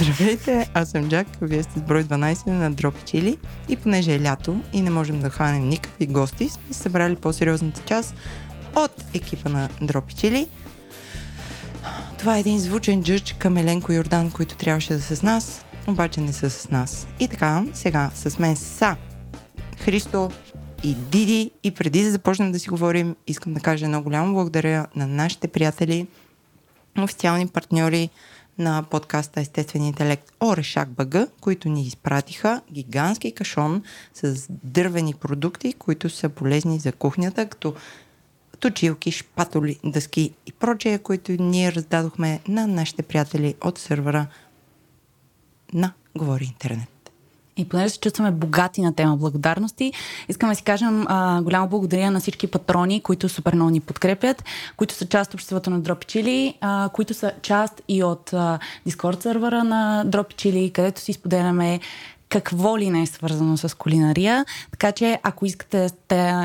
Здравейте, аз съм Джак, вие сте с брой 12 на Дропи Чили и понеже е лято и не можем да хванем никакви гости, сме събрали по-сериозната част от екипа на Дропи Чили. Това е един звучен джъдж към Еленко Йордан, които трябваше да са с нас, обаче не са с нас. И така, сега с мен са Христо и Диди. И преди да започнем да си говорим, искам да кажа едно голямо благодаря на нашите приятели, официални партньори на подкаста Естествен интелект Орешак БГ, които ни изпратиха гигантски кашон с дървени продукти, които са полезни за кухнята, като точилки, шпатоли, дъски и прочее, които ние раздадохме на нашите приятели от сървъра на Говори Интернет. И понеже се чувстваме богати на тема благодарности, искаме да си кажем а, голямо благодаря на всички патрони, които супер много ни подкрепят, които са част от обществото на Дропичили, а, които са част и от а, Discord сервера на Дропичили, където си споделяме какво ли не е свързано с кулинария. Така че, ако искате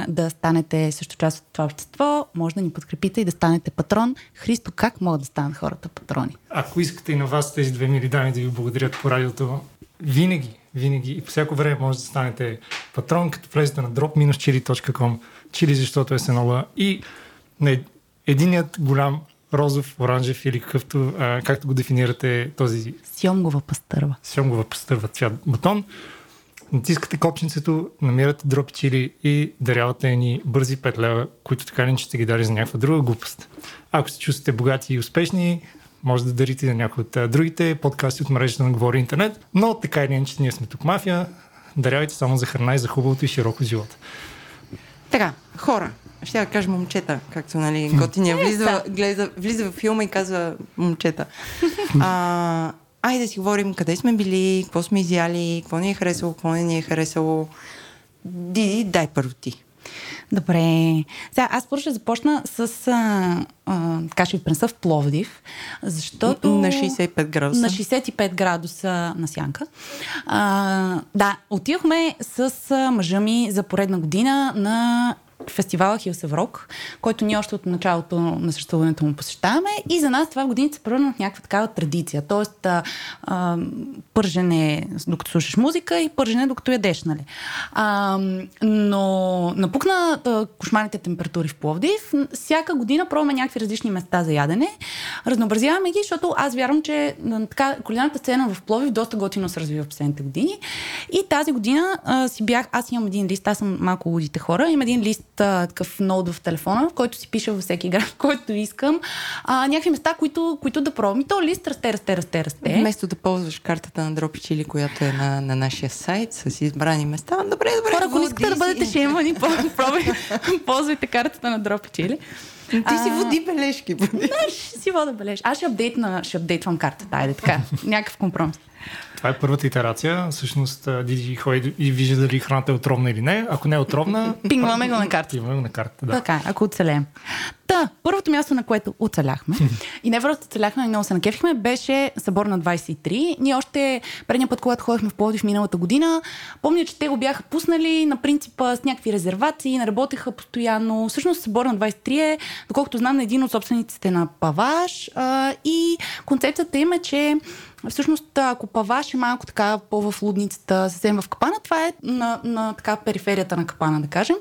да станете също част от това общество, може да ни подкрепите и да станете патрон. Христо, как могат да станат хората патрони? Ако искате и на вас тези две мили дами да ви благодарят по радиото, винаги, винаги и по всяко време може да станете патрон, като влезете на drop-chili.com, чили защото е сенола и на единият голям розов, оранжев или какъвто, а, както го дефинирате този... Сьомгова пастърва. Сьомгова пастърва цвят бутон. Натискате копченцето, намирате дропи чили и дарявате ни бързи 5 лева, които така не ще ги дали за някаква друга глупост. Ако се чувствате богати и успешни, може да дарите на някои от другите подкасти от мрежата на Говори Интернет, но така или иначе ние сме тук мафия, дарявайте само за храна и за хубавото и широко живота. Така, хора, ще да кажа момчета, както нали, готиния влиза, гледа, влиза в филма и казва момчета. А, айде да си говорим къде сме били, какво сме изяли, какво ни е харесало, какво не ни е харесало. Диди, дай първо ти. Добре. Сега, аз първо ще започна с, а, а, така ще ви пренеса в Пловдив, защото... На 65 градуса. На 65 градуса на сянка. А, да, отивахме с мъжа ми за поредна година на фестивала Хилсеврок, който ние още от началото на съществуването му посещаваме и за нас това в годините се превърна в някаква такава традиция. Тоест а, а, пържене докато слушаш музика и пържене докато ядеш, нали? А, но напукна а, кошмарните температури в Пловдив. Всяка година пробваме някакви различни места за ядене. Разнообразяваме ги, защото аз вярвам, че така, кулинарната сцена в Пловдив доста готино се развива в последните години. И тази година а, си бях, аз имам един лист, аз съм малко лудите хора, имам един лист а, такъв ноут в телефона, в който си пиша във всеки град, който искам. А, някакви места, които, които да пробвам. И то лист расте, расте, расте, расте. Вместо да ползваш картата на Дропичили, която е на, на нашия сайт с избрани места. Добре, добре. Хора, ако не искате да бъдете шемани, ползвайте картата на Дропичили. Ти а... си води бележки. Води. Да, ще си вода бележки. Аз ще, апдейтна, ще апдейтвам картата. Айде така. Някакъв компромис. Това е първата итерация. Всъщност Диди ходи и вижда дали храната е отровна или не. Ако не е отровна... Пингваме го на карта. Пингваме го на карта, да. Така, ако оцелеем. Та, първото място, на което оцеляхме, и не просто оцеляхме, но много се накефихме, беше събор на 23. Ние още предния път, когато ходихме в Пловдив миналата година, помня, че те го бяха пуснали на принципа с някакви резервации, не работеха постоянно. Всъщност събор на 23 е, доколкото знам, на един от собствениците на Паваш а, и концепцията им е, че Всъщност, ако Паваш е малко така по-в лудницата, съвсем в Капана, това е на, на така периферията на Капана, да кажем.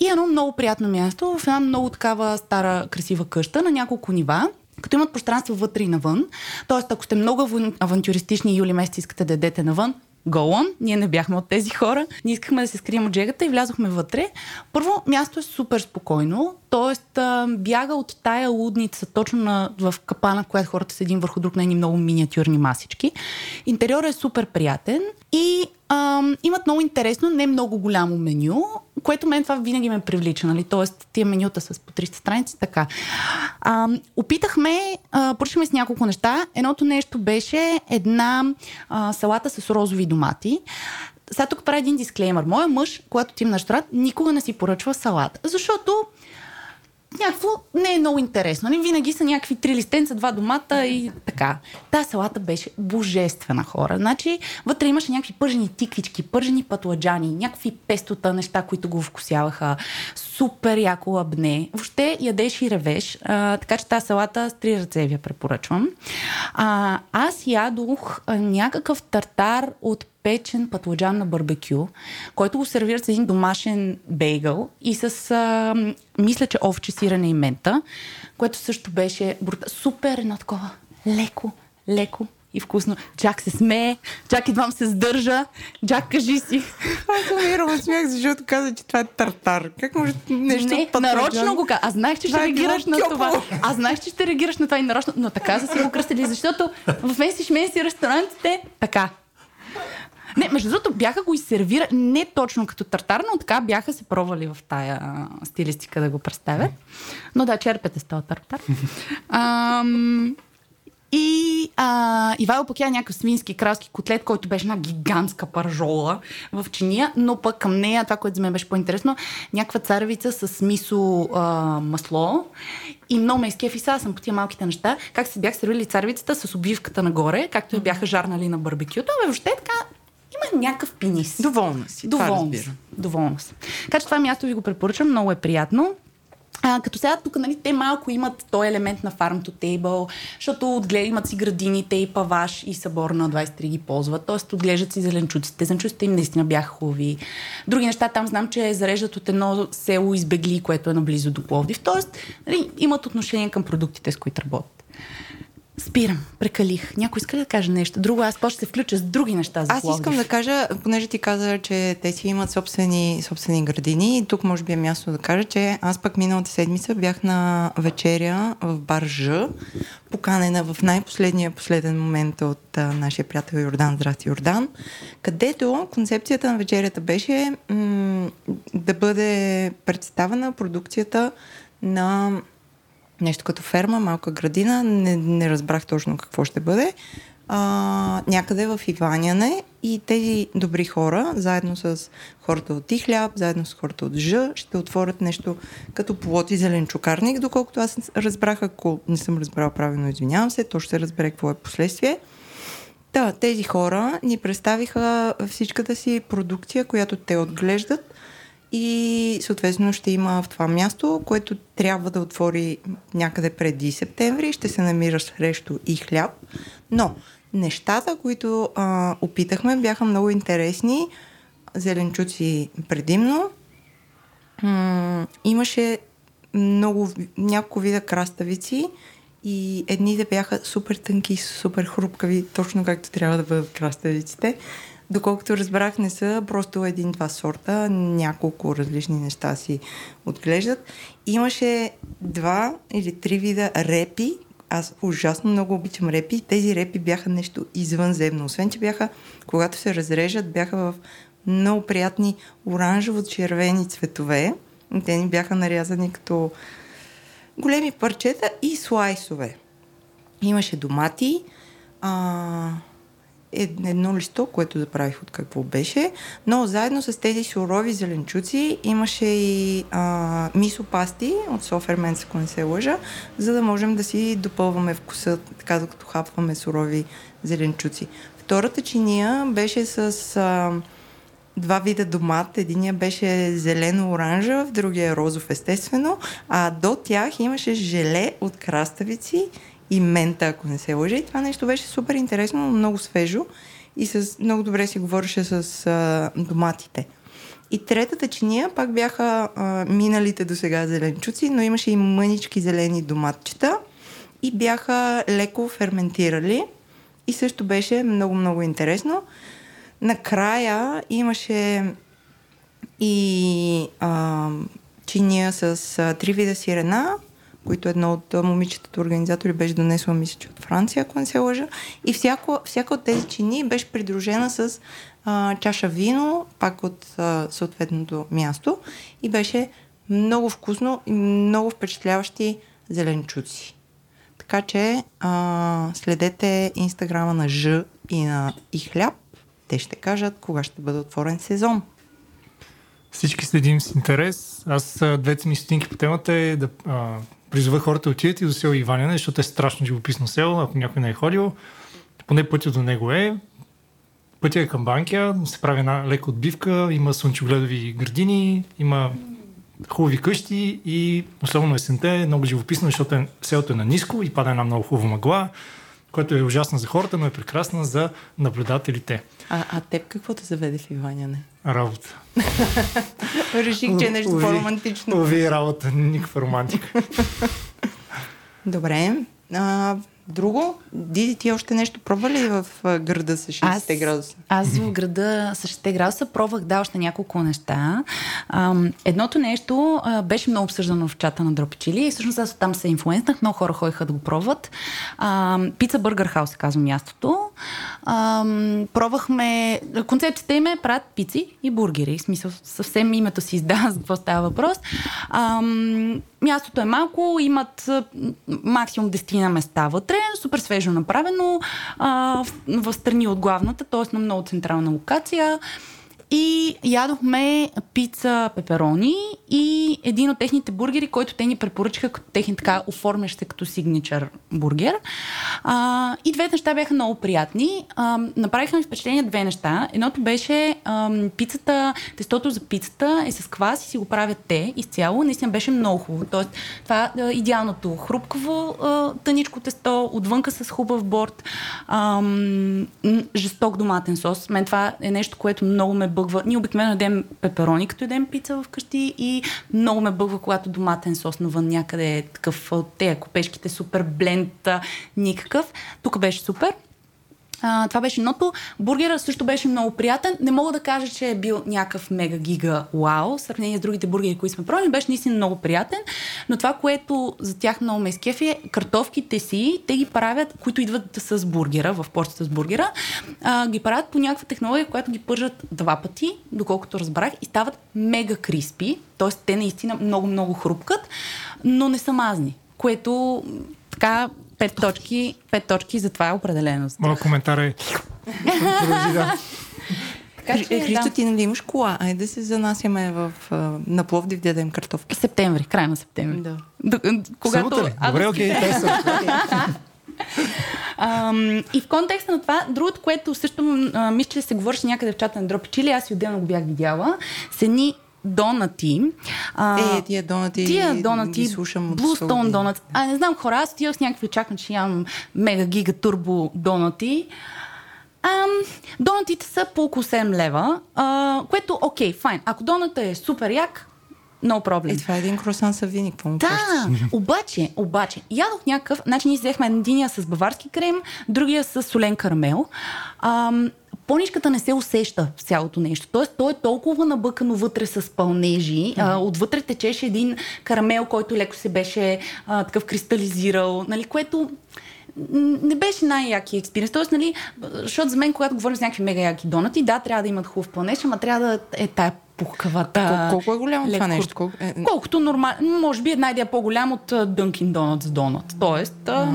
И едно много приятно място, в една много такава стара, красива къща на няколко нива като имат пространство вътре и навън. Тоест, ако сте много авантюристични юли месец искате да едете навън, on. Ние не бяхме от тези хора. Ние искахме да се скрием от джегата и влязохме вътре. Първо, място е супер спокойно, т.е. бяга от тая лудница точно на, в капана, в която хората седим върху друг на едни много миниатюрни масички. Интериорът е супер приятен и а, имат много интересно, не много голямо меню, което мен това винаги ме привлича, нали? Тоест, тия менюта с по 300 страници, така. А, опитахме, а, поръчахме с няколко неща. Едното нещо беше една а, салата с розови домати. Сега тук правя един дисклеймер. Моя мъж, когато ти на штрат, никога не си поръчва салат. Защото някакво не е много интересно. Не винаги са някакви три листенца, два домата и така. Та салата беше божествена хора. Значи, вътре имаше някакви пържени тиквички, пържени пътладжани, някакви пестота неща, които го вкусяваха. Супер яко лабне. Въобще ядеш и ревеш. А, така че тази салата с три ръце ви я препоръчвам. А, аз ядох някакъв тартар от печен патладжан на барбекю, който го сервират с един домашен бейгъл и с, а, мисля, че овче сирене и мента, което също беше брута... супер едно такова леко, леко и вкусно. Джак се смее, Джак едвам се сдържа. Джак, кажи си. Аз умирам смях, защото каза, че това е тартар. Как може нещо Не, от нарочно го каза. Аз знаех, че Това ще е реагираш на тьопло. това. Аз знаех, че ще реагираш на това и нарочно, но така са си го кръстили, защото в Месси Шменси ресторантите така. Не, между другото, бяха го изсервира не точно като тартар, но така бяха се пробвали в тая стилистика да го представят. Но да, черпете с този тартар. Ам, и а, Ивайло пък я някакъв свински кралски котлет, който беше една гигантска пържола в чиния, но пък към нея, това, което за мен беше по-интересно, някаква царевица с мисо а, масло. И много ме изкефи сега съм по тия малките неща, как се бях сервирали царевицата с обвивката нагоре, както я бяха жарнали на барбекюто. Бе, въобще така има някакъв пинис. Доволна си. Доволна съм. Доволна съм. Така че това място ви го препоръчвам, много е приятно. А, като сега тук, нали, те малко имат този елемент на farm to table, защото отглед, имат си градините и паваш и събор на 23 ги ползват, т.е. отглеждат си зеленчуците. Зеленчуците им наистина бяха хубави. Други неща там знам, че зареждат от едно село Избегли, което е наблизо до Пловдив. Т.е. Нали, имат отношение към продуктите, с които работят. Спирам, прекалих. Някой иска ли да каже нещо? Друго, аз после се включа с други неща за Аз искам Пловдив. да кажа, понеже ти каза, че те си имат собствени, собствени градини, и тук може би е място да кажа, че аз пък миналата седмица бях на вечеря в бар Ж, поканена в най-последния последен момент от а, нашия приятел Йордан. Здрасти, Йордан, където концепцията на вечерята беше м- да бъде представена продукцията на нещо като ферма, малка градина, не, не разбрах точно какво ще бъде, а, някъде в Иваняне и тези добри хора, заедно с хората от Ти хляб, заедно с хората от Ж, ще отворят нещо като плод и зеленчукарник, доколкото аз разбрах, ако не съм разбрала правилно, извинявам се, то ще разбере какво е последствие. Да, тези хора ни представиха всичката си продукция, която те отглеждат и съответно ще има в това място, което трябва да отвори някъде преди септември, ще се намира срещу и хляб. Но нещата, които а, опитахме, бяха много интересни. Зеленчуци предимно. М- имаше много, няколко вида краставици и едните бяха супер тънки, супер хрупкави, точно както трябва да бъдат краставиците. Доколкото разбрах, не са просто един-два сорта, няколко различни неща си отглеждат. Имаше два или три вида репи. Аз ужасно много обичам репи. Тези репи бяха нещо извънземно. Освен, че бяха, когато се разрежат, бяха в много приятни оранжево-червени цветове. Те ни бяха нарязани като големи парчета и слайсове. Имаше домати, а, едно листо, което заправих от какво беше, но заедно с тези сурови зеленчуци имаше и а, мисопасти от соферменс, ако не се лъжа, за да можем да си допълваме вкуса, така докато хапваме сурови зеленчуци. Втората чиния беше с а, два вида домат. Единия беше зелено-оранжев, другия е розов естествено, а до тях имаше желе от краставици и мента, ако не се лъжа. И това нещо беше супер интересно, много свежо и с, много добре си говореше с а, доматите. И третата чиния пак бяха а, миналите до сега зеленчуци, но имаше и мънички зелени доматчета и бяха леко ферментирали. И също беше много-много интересно. Накрая имаше и а, чиния с а, три вида сирена, които едно от момичетата организатори беше донесла, мисля, че от Франция, ако не се лъжа. И всяко, всяка от тези чини беше придружена с а, чаша вино, пак от а, съответното място. И беше много вкусно и много впечатляващи зеленчуци. Така че а, следете инстаграма на Ж и на И хляб. Те ще кажат кога ще бъде отворен сезон. Всички следим с интерес. Аз двете ми стотинки по темата е да а, призова хората и до село Иваняне, защото е страшно живописно село, ако някой не е ходил. Поне пътя до него е. Пътя е към Банкия, се прави една лека отбивка, има слънчогледови градини, има хубави къщи и особено есента е много живописно, защото е, селото е на ниско и пада една много хубава мъгла, което е ужасно за хората, но е прекрасна за наблюдателите. А, а теб какво те заведе в Иваняне? Работа. Реших, че е нещо по-романтично. Уви работа, никаква романтика. Добре. А, друго? Диди, ти още нещо пробва ли в града с 60 градуса? Аз в града с 6 градуса пробвах да още няколко неща. Ам, едното нещо а, беше много обсъждано в чата на Дропичили и всъщност аз там се инфлуенснах, много хора ходиха да го пробват. Ам, Пица Бъргър Хаус се казва мястото. Ам, пробвахме, концепцията им е правят пици и бургери, в смисъл съвсем името си издава за какво става въпрос. Ам, мястото е малко, имат максимум 10 на места вътре, супер свежо направено, а, в, в страни от главната, т.е. на много централна локация. И ядохме пица пеперони и един от техните бургери, който те ни препоръчаха като техни така оформящ се като сигничър бургер. А, и двете неща бяха много приятни. А, направиха ми впечатление две неща. Едното беше а, пицата, тестото за пицата е с квас и си го правят те изцяло. Наистина беше много хубаво. Тоест, това е идеалното хрупкаво а, тъничко тесто, отвънка с хубав борт, а, жесток доматен сос. Мен това е нещо, което много ме бъгва. Ние обикновено ядем пеперони, като ядем пица вкъщи и много ме бъгва, когато доматен сос навън някъде е такъв от тези копешките супер бленд, никакъв. Тук беше супер. А, това беше едното. Бургера също беше много приятен. Не мога да кажа, че е бил някакъв мега гига вау, в сравнение с другите бургери, които сме пробвали. Беше наистина много приятен. Но това, което за тях много ме изкефи е картофките си, те ги правят, които идват с бургера, в порцията с бургера, а, ги правят по някаква технология, която ги пържат два пъти, доколкото разбрах, и стават мега криспи. Тоест, те наистина много-много хрупкат, но не са мазни. Което така пет точки, пет точки за това е определено. Моят коментар е... Така че, Христо, да. ти нали имаш кола? Айде да се занасяме в, на Пловдив да ядем картофки. Септември, края на септември. Да. Д- когато... Събота ли? Добре, окей, те са. Ам, и в контекста на това, другото, което също мисля, че се говореше някъде в чата на Дропи Чили, аз и отделно го бях видяла, са едни донати. А, Е, тия донати, Тия донати, слушам от Blue 100 Stone години. донат. А, не знам, хора, аз отивах с някакви очаквания, че имам мега гига турбо донати. Ам, донатите са по около 7 лева, а, което окей, файн. Ако доната е супер як, no problem. Е, това е един круасан с виник. Какво му плащаш? Да, обаче, обаче, ядох някакъв, значи ние взехме единия с баварски крем, другия с солен карамел. Ам, по-нишката не се усеща в цялото нещо. Тоест, то е толкова набъкано вътре с пълнежи. А, отвътре течеше един карамел, който леко се беше а, такъв кристализирал, нали, което не беше най-яки експириенс. Тоест, нали, защото за мен, когато говорим за някакви мега яки донати, да, трябва да имат хубав пълнеж, ама трябва да е тая пухкавата. Кол- колко е голямо това леко- нещо? Колко, е, Колкото нормално, може би една идея по-голям от Dunkin Donuts донат. Тоест, а,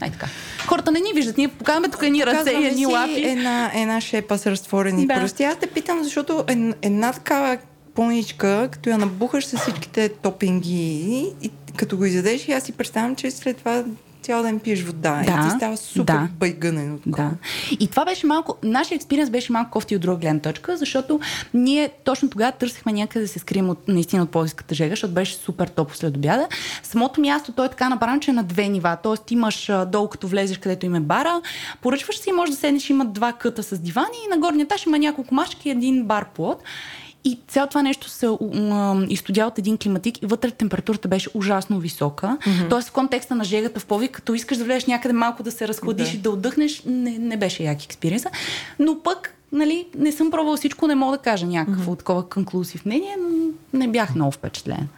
ай така. Хората не ни виждат, ние показваме тук едни ръце и едни лапи. Една, една шепа с разтворени Да. пръсти. Аз те питам, защото ед- една такава пълничка, като я набухаш с всичките топинги и като го изядеш, и аз си представям, че след това цял ден пиеш вода Да, и ти става супер да. байгънено. Да. И това беше малко, нашия експириенс беше малко кофти от друга гледна точка, защото ние точно тогава търсихме някъде да се скрием от, наистина от полиската жега, защото беше супер топло след обяда. Самото място, то е така направено, че е на две нива. Тоест имаш долу, като влезеш, където има бара, поръчваш си, можеш да седнеш, има два къта с дивани и на горния етаж има няколко машки и един бар плод. И цяло това нещо се м, изстудя от един климатик и вътре температурата беше ужасно висока. Mm-hmm. Тоест в контекста на жегата в повик, като искаш да влезеш някъде малко да се разхладиш Да. и да отдъхнеш, не, не беше як експириенса. Но пък, нали, не съм пробвала всичко, не мога да кажа някакво mm-hmm. такова конклюзив мнение, но не бях много впечатлен.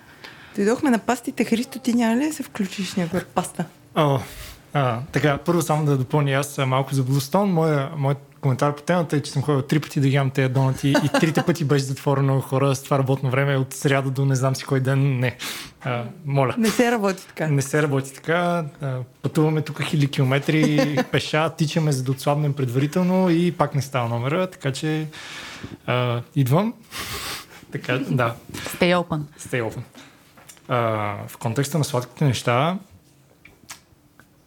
Дойдохме на пастите. Христо, ти няма ли да се включиш някаква паста? О, а, така, първо само да допълня аз малко за Bluestone. Моя, моят коментар по темата е, че съм ходил три пъти да ям тези донати и трите пъти беше затворено хора с това работно време от сряда до не знам си кой ден. Не. А, моля. Не се работи така. Не се работи така. А, Пътуваме тук хиляди километри пеша, тичаме за да отслабнем предварително и пак не става номера, така че а, идвам. така, да. Stay open. Stay open. А, в контекста на сладките неща,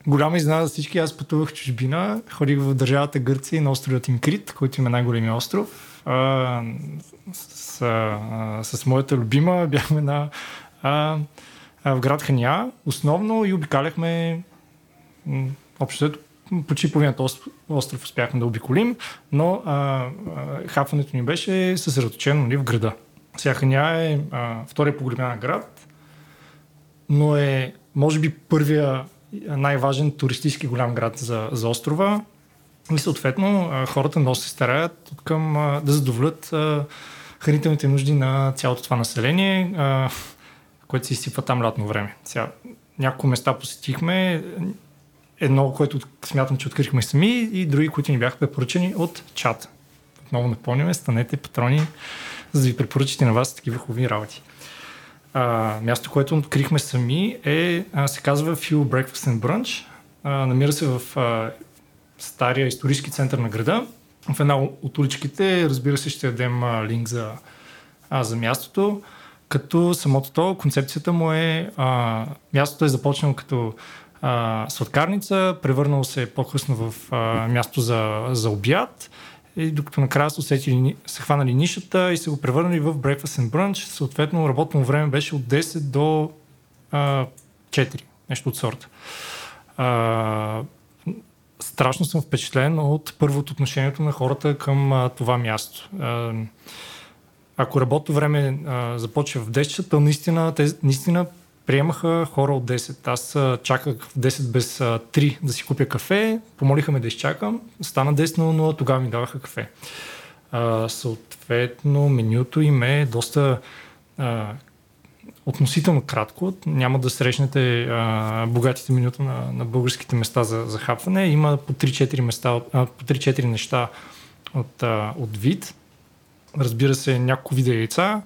голяма изненада за всички. Аз пътувах в чужбина, ходих в държавата Гърция и на островът Инкрит, който има най-големия остров. А, с, а, с моята любима бяхме на а, а, в град Ханя, основно и обикаляхме общо почти половината остров, успяхме да обиколим, но а, а, хапването ни беше съсредоточено нали, в града. Сега Ханя е втория по големина град, но е, може би, първия най-важен туристически голям град за, за острова. И съответно хората много се стараят към да задоволят хранителните нужди на цялото това население, което се изсипва там лятно време. Сега, няколко места посетихме, едно, което смятам, че открихме сами и други, които ни бяха препоръчени от чат. Отново напомняме, станете патрони, за да ви препоръчате на вас такива хубави работи. А, място, което открихме сами е, а, се казва Fuel Breakfast and Brunch. А, намира се в а, стария исторически център на града. В една от уличките, разбира се, ще дадем а, линк за, а, за мястото. Като самото то, концепцията му е, а, мястото е започнало като а, сладкарница, превърнало се по-късно в а, място за, за обяд и докато накрая са, усетили, са хванали нишата и са го превърнали в Breakfast and Brunch. Съответно, работно време беше от 10 до а, 4, нещо от сорта. А, страшно съм впечатлен от първото отношението на хората към а, това място. А, ако работно време а, започва в 10 то наистина, те, наистина приемаха хора от 10. Аз чаках в 10 без а, 3 да си купя кафе, помолиха ме да изчакам, стана 10 на 0, тогава ми даваха кафе. А, съответно, менюто им е доста а, относително кратко. Няма да срещнете а, богатите менюта на, на българските места за, за хапване. Има по 3-4, места, а, по 3-4 неща от, а, от вид. Разбира се, няколко вида яйца,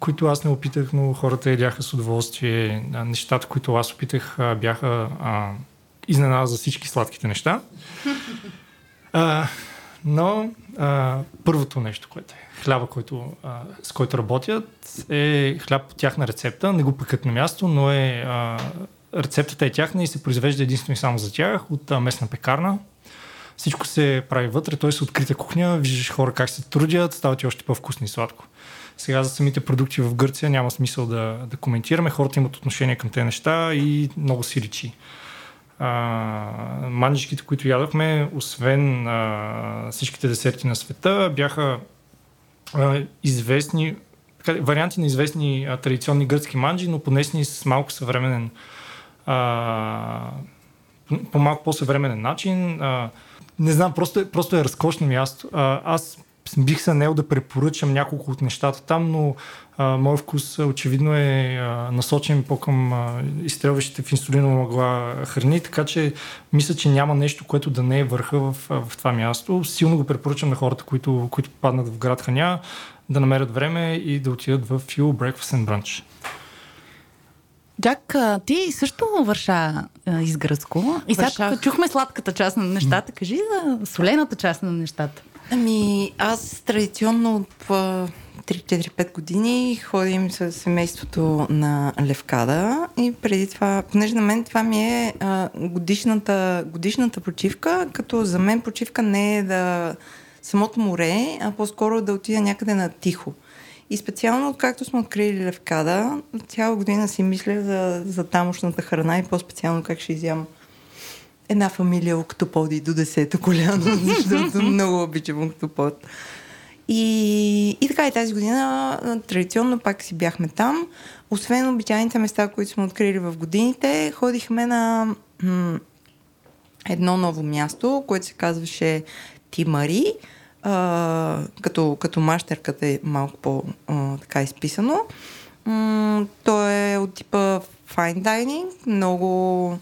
които аз не опитах, но хората ядяха с удоволствие. Нещата, които аз опитах, бяха а, изненада за всички сладките неща. А, но а, първото нещо, което е хляба, който, а, с който работят, е хляб по тяхна рецепта. Не го пъкат на място, но е а, рецептата е тяхна и се произвежда единствено и само за тях от а, местна пекарна. Всичко се прави вътре, т.е. открита кухня, виждаш хора как се трудят, стават и още по-вкусно и сладко. Сега за самите продукти в Гърция няма смисъл да, да коментираме. Хората имат отношение към тези неща и много си личи. манджичките, които ядохме, освен а, всичките десерти на света, бяха а, известни, така, варианти на известни а, традиционни гръцки манджи, но понесени с малко съвременен а, по малко по-съвременен начин. А, не знам, просто е, просто е разкошно място. А, аз бих се нел да препоръчам няколко от нещата там, но а, моят вкус очевидно е а, насочен по-към а, изстрелващите в инсулинова мъгла храни, така че мисля, че няма нещо, което да не е върха в, в това място. Силно го препоръчам на хората, които, които паднат в град Ханя, да намерят време и да отидат в Fuel Breakfast and Brunch. Джак, ти също върша из гръцко. И сега чухме сладката част на нещата. Кажи за солената част на нещата. Ами, аз традиционно от 3-4-5 години ходим с семейството на Левкада и преди това, понеже на мен това ми е а, годишната, годишната почивка, като за мен почивка не е да самото море, а по-скоро да отида някъде на тихо. И специално, откакто сме открили Левкада, цяла година си мисля за, за тамошната храна и по-специално как ще изям една фамилия октоподи до десето коляно, защото много обичам октопод. И, и така и тази година традиционно пак си бяхме там. Освен обичайните места, които сме открили в годините, ходихме на м- едно ново място, което се казваше Тимари. А, като, като мащерката е малко по-така изписано. М- то е от типа fine dining, много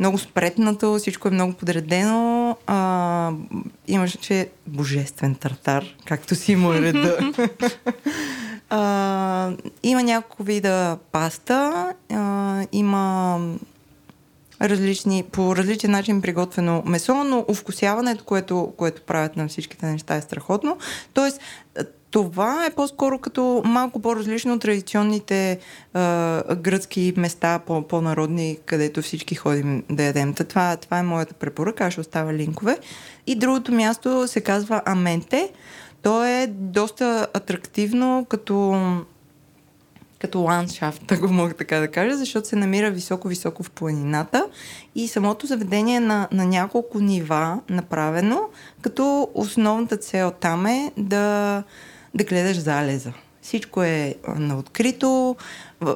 много спретнато, всичко е много подредено. А, имаше божествен тартар, както си му е реда. а, има няколко вида паста, а, има различни, по различен начин приготвено месо, но овкусяването, което, което правят на всичките неща е страхотно. Тоест, това е по-скоро като малко по-различно от традиционните а, гръцки места, по- по-народни, където всички ходим да ядем. Та, това, това е моята препоръка, аз ще оставя линкове. И другото място се казва Аменте. То е доста атрактивно като като ландшафт, да го мога така да кажа, защото се намира високо-високо в планината и самото заведение е на, на няколко нива направено, като основната цел там е да, да гледаш залеза. Всичко е на открито,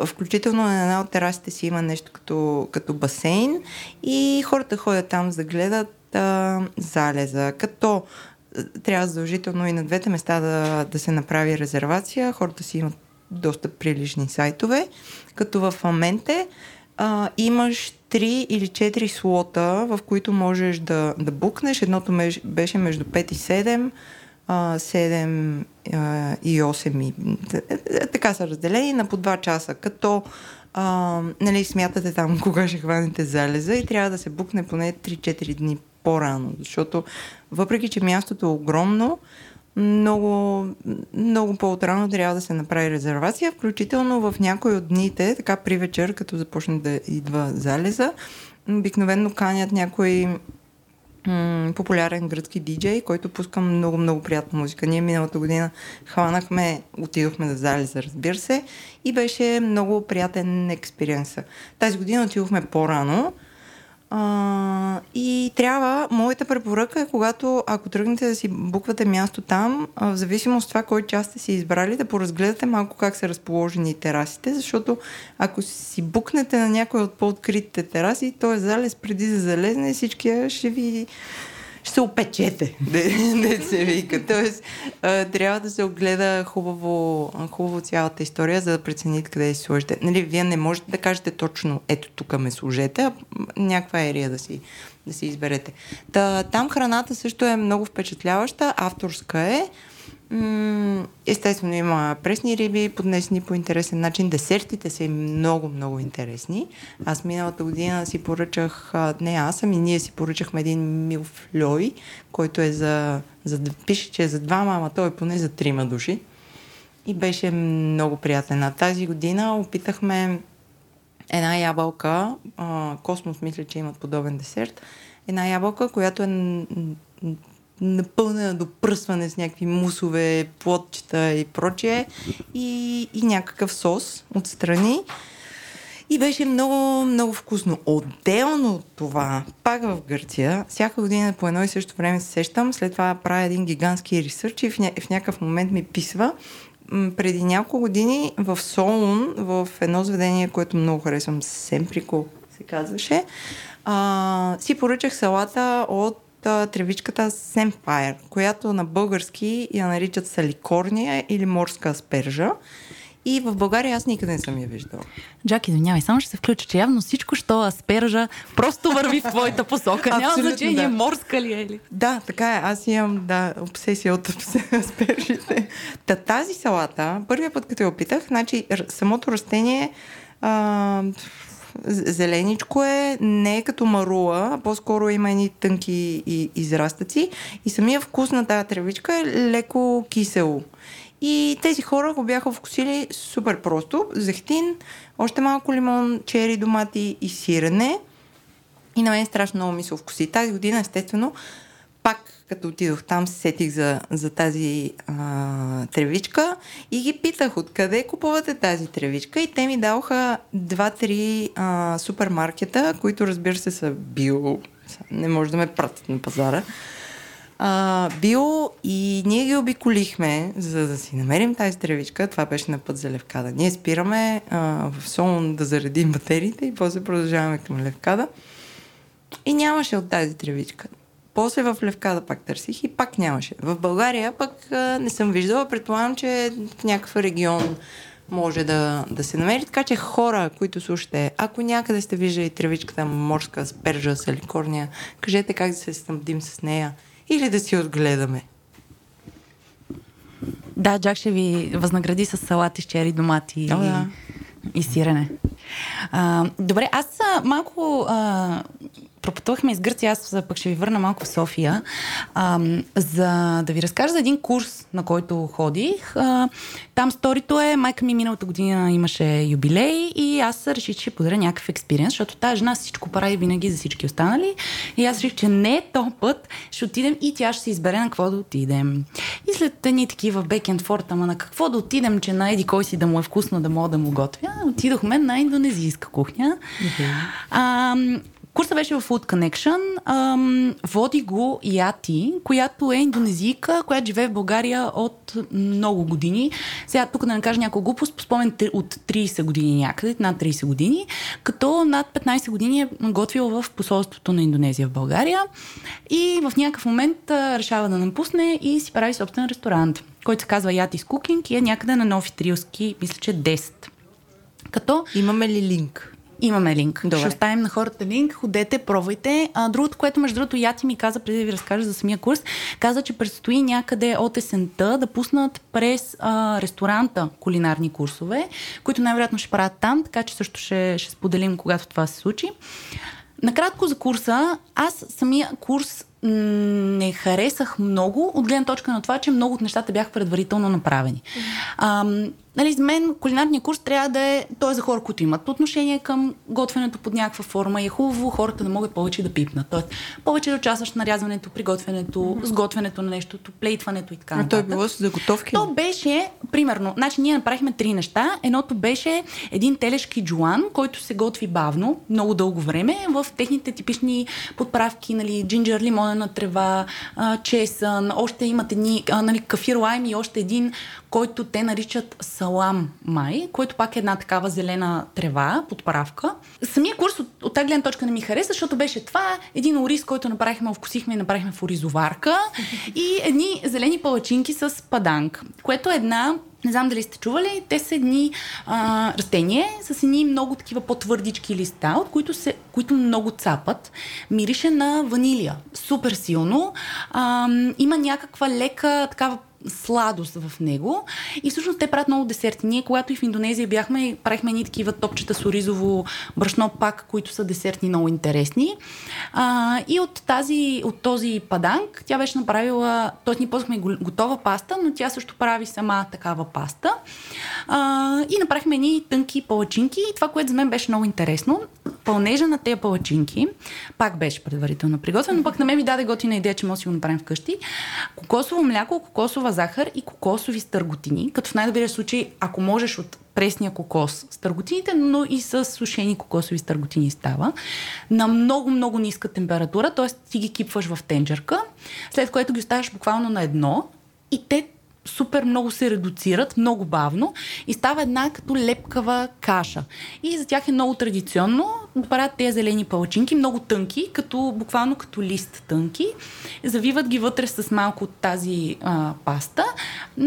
включително на една от терасите си има нещо като, като басейн и хората ходят там за да гледат а, залеза, като трябва задължително и на двете места да, да се направи резервация. Хората си имат доста прилични сайтове, като в Аменте а, имаш 3 или 4 слота, в които можеш да, да букнеш. Едното беше между 5 и 7, а, 7 а, и 8. И, така са разделени на по 2 часа, като а, нали, смятате там кога ще хванете залеза и трябва да се букне поне 3-4 дни по-рано, защото въпреки, че мястото е огромно, много, много по-отрано трябва да се направи резервация, включително в някои от дните, така при вечер, като започне да идва залеза, обикновено канят някой популярен гръцки диджей, който пуска много-много приятна музика. Ние миналата година хванахме, отидохме да залеза, разбира се, и беше много приятен експириенс. Тази година отидохме по-рано, а, и трябва, моята препоръка е, когато, ако тръгнете да си буквате място там, а, в зависимост от това, кой част сте си избрали, да поразгледате малко как са разположени терасите, защото ако си букнете на някой от по-откритите тераси, то е залез преди да залезне, всички ще ви ще се опечете, не се вика. Тоест, а, трябва да се огледа хубаво, хубаво цялата история, за да прецените къде си сложите. Нали, вие не можете да кажете точно, ето тук ме служете, а някаква ерия да си, да си изберете. Та, там храната също е много впечатляваща, авторска е. Естествено има пресни риби, поднесени по интересен начин. Десертите са много, много интересни. Аз миналата година си поръчах, не аз, ами ние си поръчахме един милфлой, който е за, за пише, че е за двама, ама той е поне за трима души. И беше много приятен. А тази година опитахме една ябълка, Космос мисля, че имат подобен десерт, една ябълка, която е напълнена до пръсване с някакви мусове, плотчета и прочие и, и някакъв сос отстрани. И беше много, много вкусно. Отделно от това, пак в Гърция, всяка година по едно и също време се сещам, след това правя един гигантски ресърч и в, ня- в някакъв момент ми писва. преди няколко години в Солун, в едно заведение, което много харесвам, Семприко се казваше, а, си поръчах салата от тревичката Семпайр, която на български я наричат саликорния или морска аспержа. И в България аз никъде не съм я виждала. Джак, извинявай, само ще се включа, че явно всичко, що аспержа, просто върви в твоята посока. Няма значение да. морска ли е ли. Да, така е. Аз имам да, обсесия от аспержите. Та тази салата, първият път, като я опитах, значи самото растение а, зеленичко е, не е като марула, а по-скоро има едни тънки и, израстъци и самия вкус на тази тревичка е леко кисело. И тези хора го бяха вкусили супер просто. Зехтин, още малко лимон, чери, домати и сирене. И на мен страшно много ми се вкуси. Тази година, естествено, пак като отидох там, се сетих за, за тази а, тревичка и ги питах откъде купувате тази тревичка и те ми даваха два-три супермаркета, които разбира се са био, не може да ме пратят на пазара. А, био и ние ги обиколихме, за да си намерим тази тревичка. Това беше на път за Левкада. Ние спираме а, в Солон да заредим батериите и после продължаваме към Левкада. И нямаше от тази тревичка. После в Левкада пак търсих и пак нямаше. В България пък а, не съм виждала. Предполагам, че в някакъв регион може да, да се намери. Така че хора, които слушате, ако някъде сте виждали тревичката морска спержа с аликорния, кажете как да се снабдим с нея или да си отгледаме. Да, Джак ще ви възнагради с салати с чери, домати О, и, да. и сирене. А, добре, аз малко а, пропътувахме из Гърция, аз пък ще ви върна малко в София, а, за да ви разкажа за един курс, на който ходих. А, там сторито е, майка ми миналата година имаше юбилей и аз реших, че ще подаря някакъв експириенс, защото тази жена всичко прави винаги за всички останали. И аз реших, че не е то път, ще отидем и тя ще се избере на какво да отидем. И след едни такива бекенд форт, ама на какво да отидем, че на еди кой си да му е вкусно да мога да му готвя, отидохме на индонезийска кухня. Okay. А, Курсът беше в Food Connection. Ам, води го Яти, която е индонезийка, която живее в България от много години. Сега тук да не кажа няколко глупост, по спомен от 30 години някъде, над 30 години, като над 15 години е готвила в посолството на Индонезия в България и в някакъв момент а, решава да напусне и си прави собствен ресторант, който се казва Ятис Кукинг и е някъде на Нови Трилски, мисля, че 10. Като... Имаме ли линк? Имаме линк. Добре. Ще оставим на хората линк. Ходете, пробвайте. А, другото, което между другото Яти ми каза, преди да ви разкажа за самия курс, каза, че предстои някъде от есента да пуснат през а, ресторанта кулинарни курсове, които най-вероятно ще правят там, така че също ще, ще споделим, когато това се случи. Накратко за курса, аз самия курс не харесах много, от гледна точка на това, че много от нещата бяха предварително направени. Mm-hmm нали, за мен кулинарния курс трябва да е, той е за хора, които имат отношение към готвенето под някаква форма и е хубаво хората да могат повече да пипнат. Тоест, повече да участваш в нарязването, приготвянето, mm-hmm. сготвянето на нещото, плейтването и така. А той е било с заготовки? То беше, примерно, значи ние направихме три неща. Едното беше един телешки джуан, който се готви бавно, много дълго време, в техните типични подправки, нали, джинджер, лимонена трева, чесън, още имат едни, нали, кафир лайм и още един, който те наричат салам май, който пак е една такава зелена трева, подправка. Самия курс от, от тази гледна точка не ми хареса, защото беше това един ориз, който направихме, вкусихме и направихме в оризоварка и едни зелени палачинки с паданг, което е една не знам дали сте чували, те са едни а, растения с едни много такива по-твърдички листа, от които, се, които много цапат. Мирише на ванилия. Супер силно. А, има някаква лека такава сладост в него. И всъщност те правят много десерти. Ние, когато и в Индонезия бяхме, правихме едни такива топчета с оризово брашно пак, които са десертни много интересни. А, и от, тази, от този паданг тя беше направила, т.е. ние ползвахме готова паста, но тя също прави сама такава паста. А, и направихме едни тънки палачинки. И това, което за мен беше много интересно, пълнежа на тези палачинки, пак беше предварително приготвено, но пък на мен ми даде готина идея, че може да си го направим вкъщи. Кокосово мляко, кокосова захар и кокосови стърготини, като в най-добрия случай, ако можеш от пресния кокос с търготините, но и с сушени кокосови стърготини става. На много-много ниска температура, т.е. ти ги кипваш в тенджерка, след което ги оставяш буквално на едно и те супер много се редуцират, много бавно и става една като лепкава каша. И за тях е много традиционно да правят тези зелени палачинки, много тънки, като, буквално като лист тънки. Завиват ги вътре с малко от тази а, паста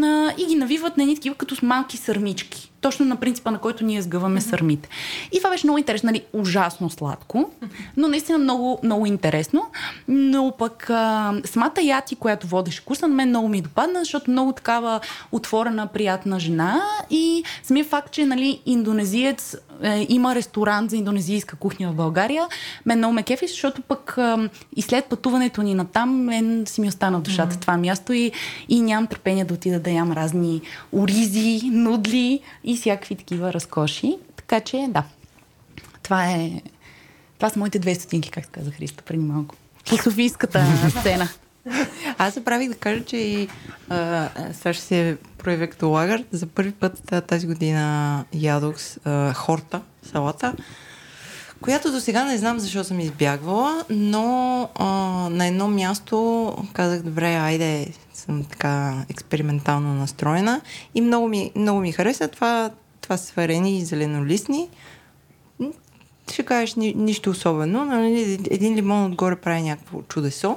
а, и ги навиват на такива като с малки сърмички точно на принципа, на който ние сгъваме mm-hmm. сърмите. И това беше много интересно, нали, ужасно сладко, но наистина много, много интересно. Но пък а, самата Яти, която водеше курса, на мен много ми допадна, защото много такава отворена, приятна жена и самия факт, че нали, индонезиец е, има ресторант за индонезийска кухня в България, мен много ме кефи, защото пък а, и след пътуването ни натам, мен си ми остана в душата mm-hmm. това място и, и нямам търпение да отида да ям разни оризи, нудли и всякакви такива разкоши. Така че, да, това е... Това са моите две стотинки, както каза Христо преди малко. По Софийската сцена. Аз се правих да кажа, че и сега ще се проявя като лагър. За първи път тази година ядох а, хорта, салата, която до сега не знам защо съм избягвала, но а, на едно място казах, добре, айде, съм така експериментално настроена и много ми, много ми хареса това, това сварени и зеленолистни. Ще кажеш ни, нищо особено, но нали, един лимон отгоре прави някакво чудесо.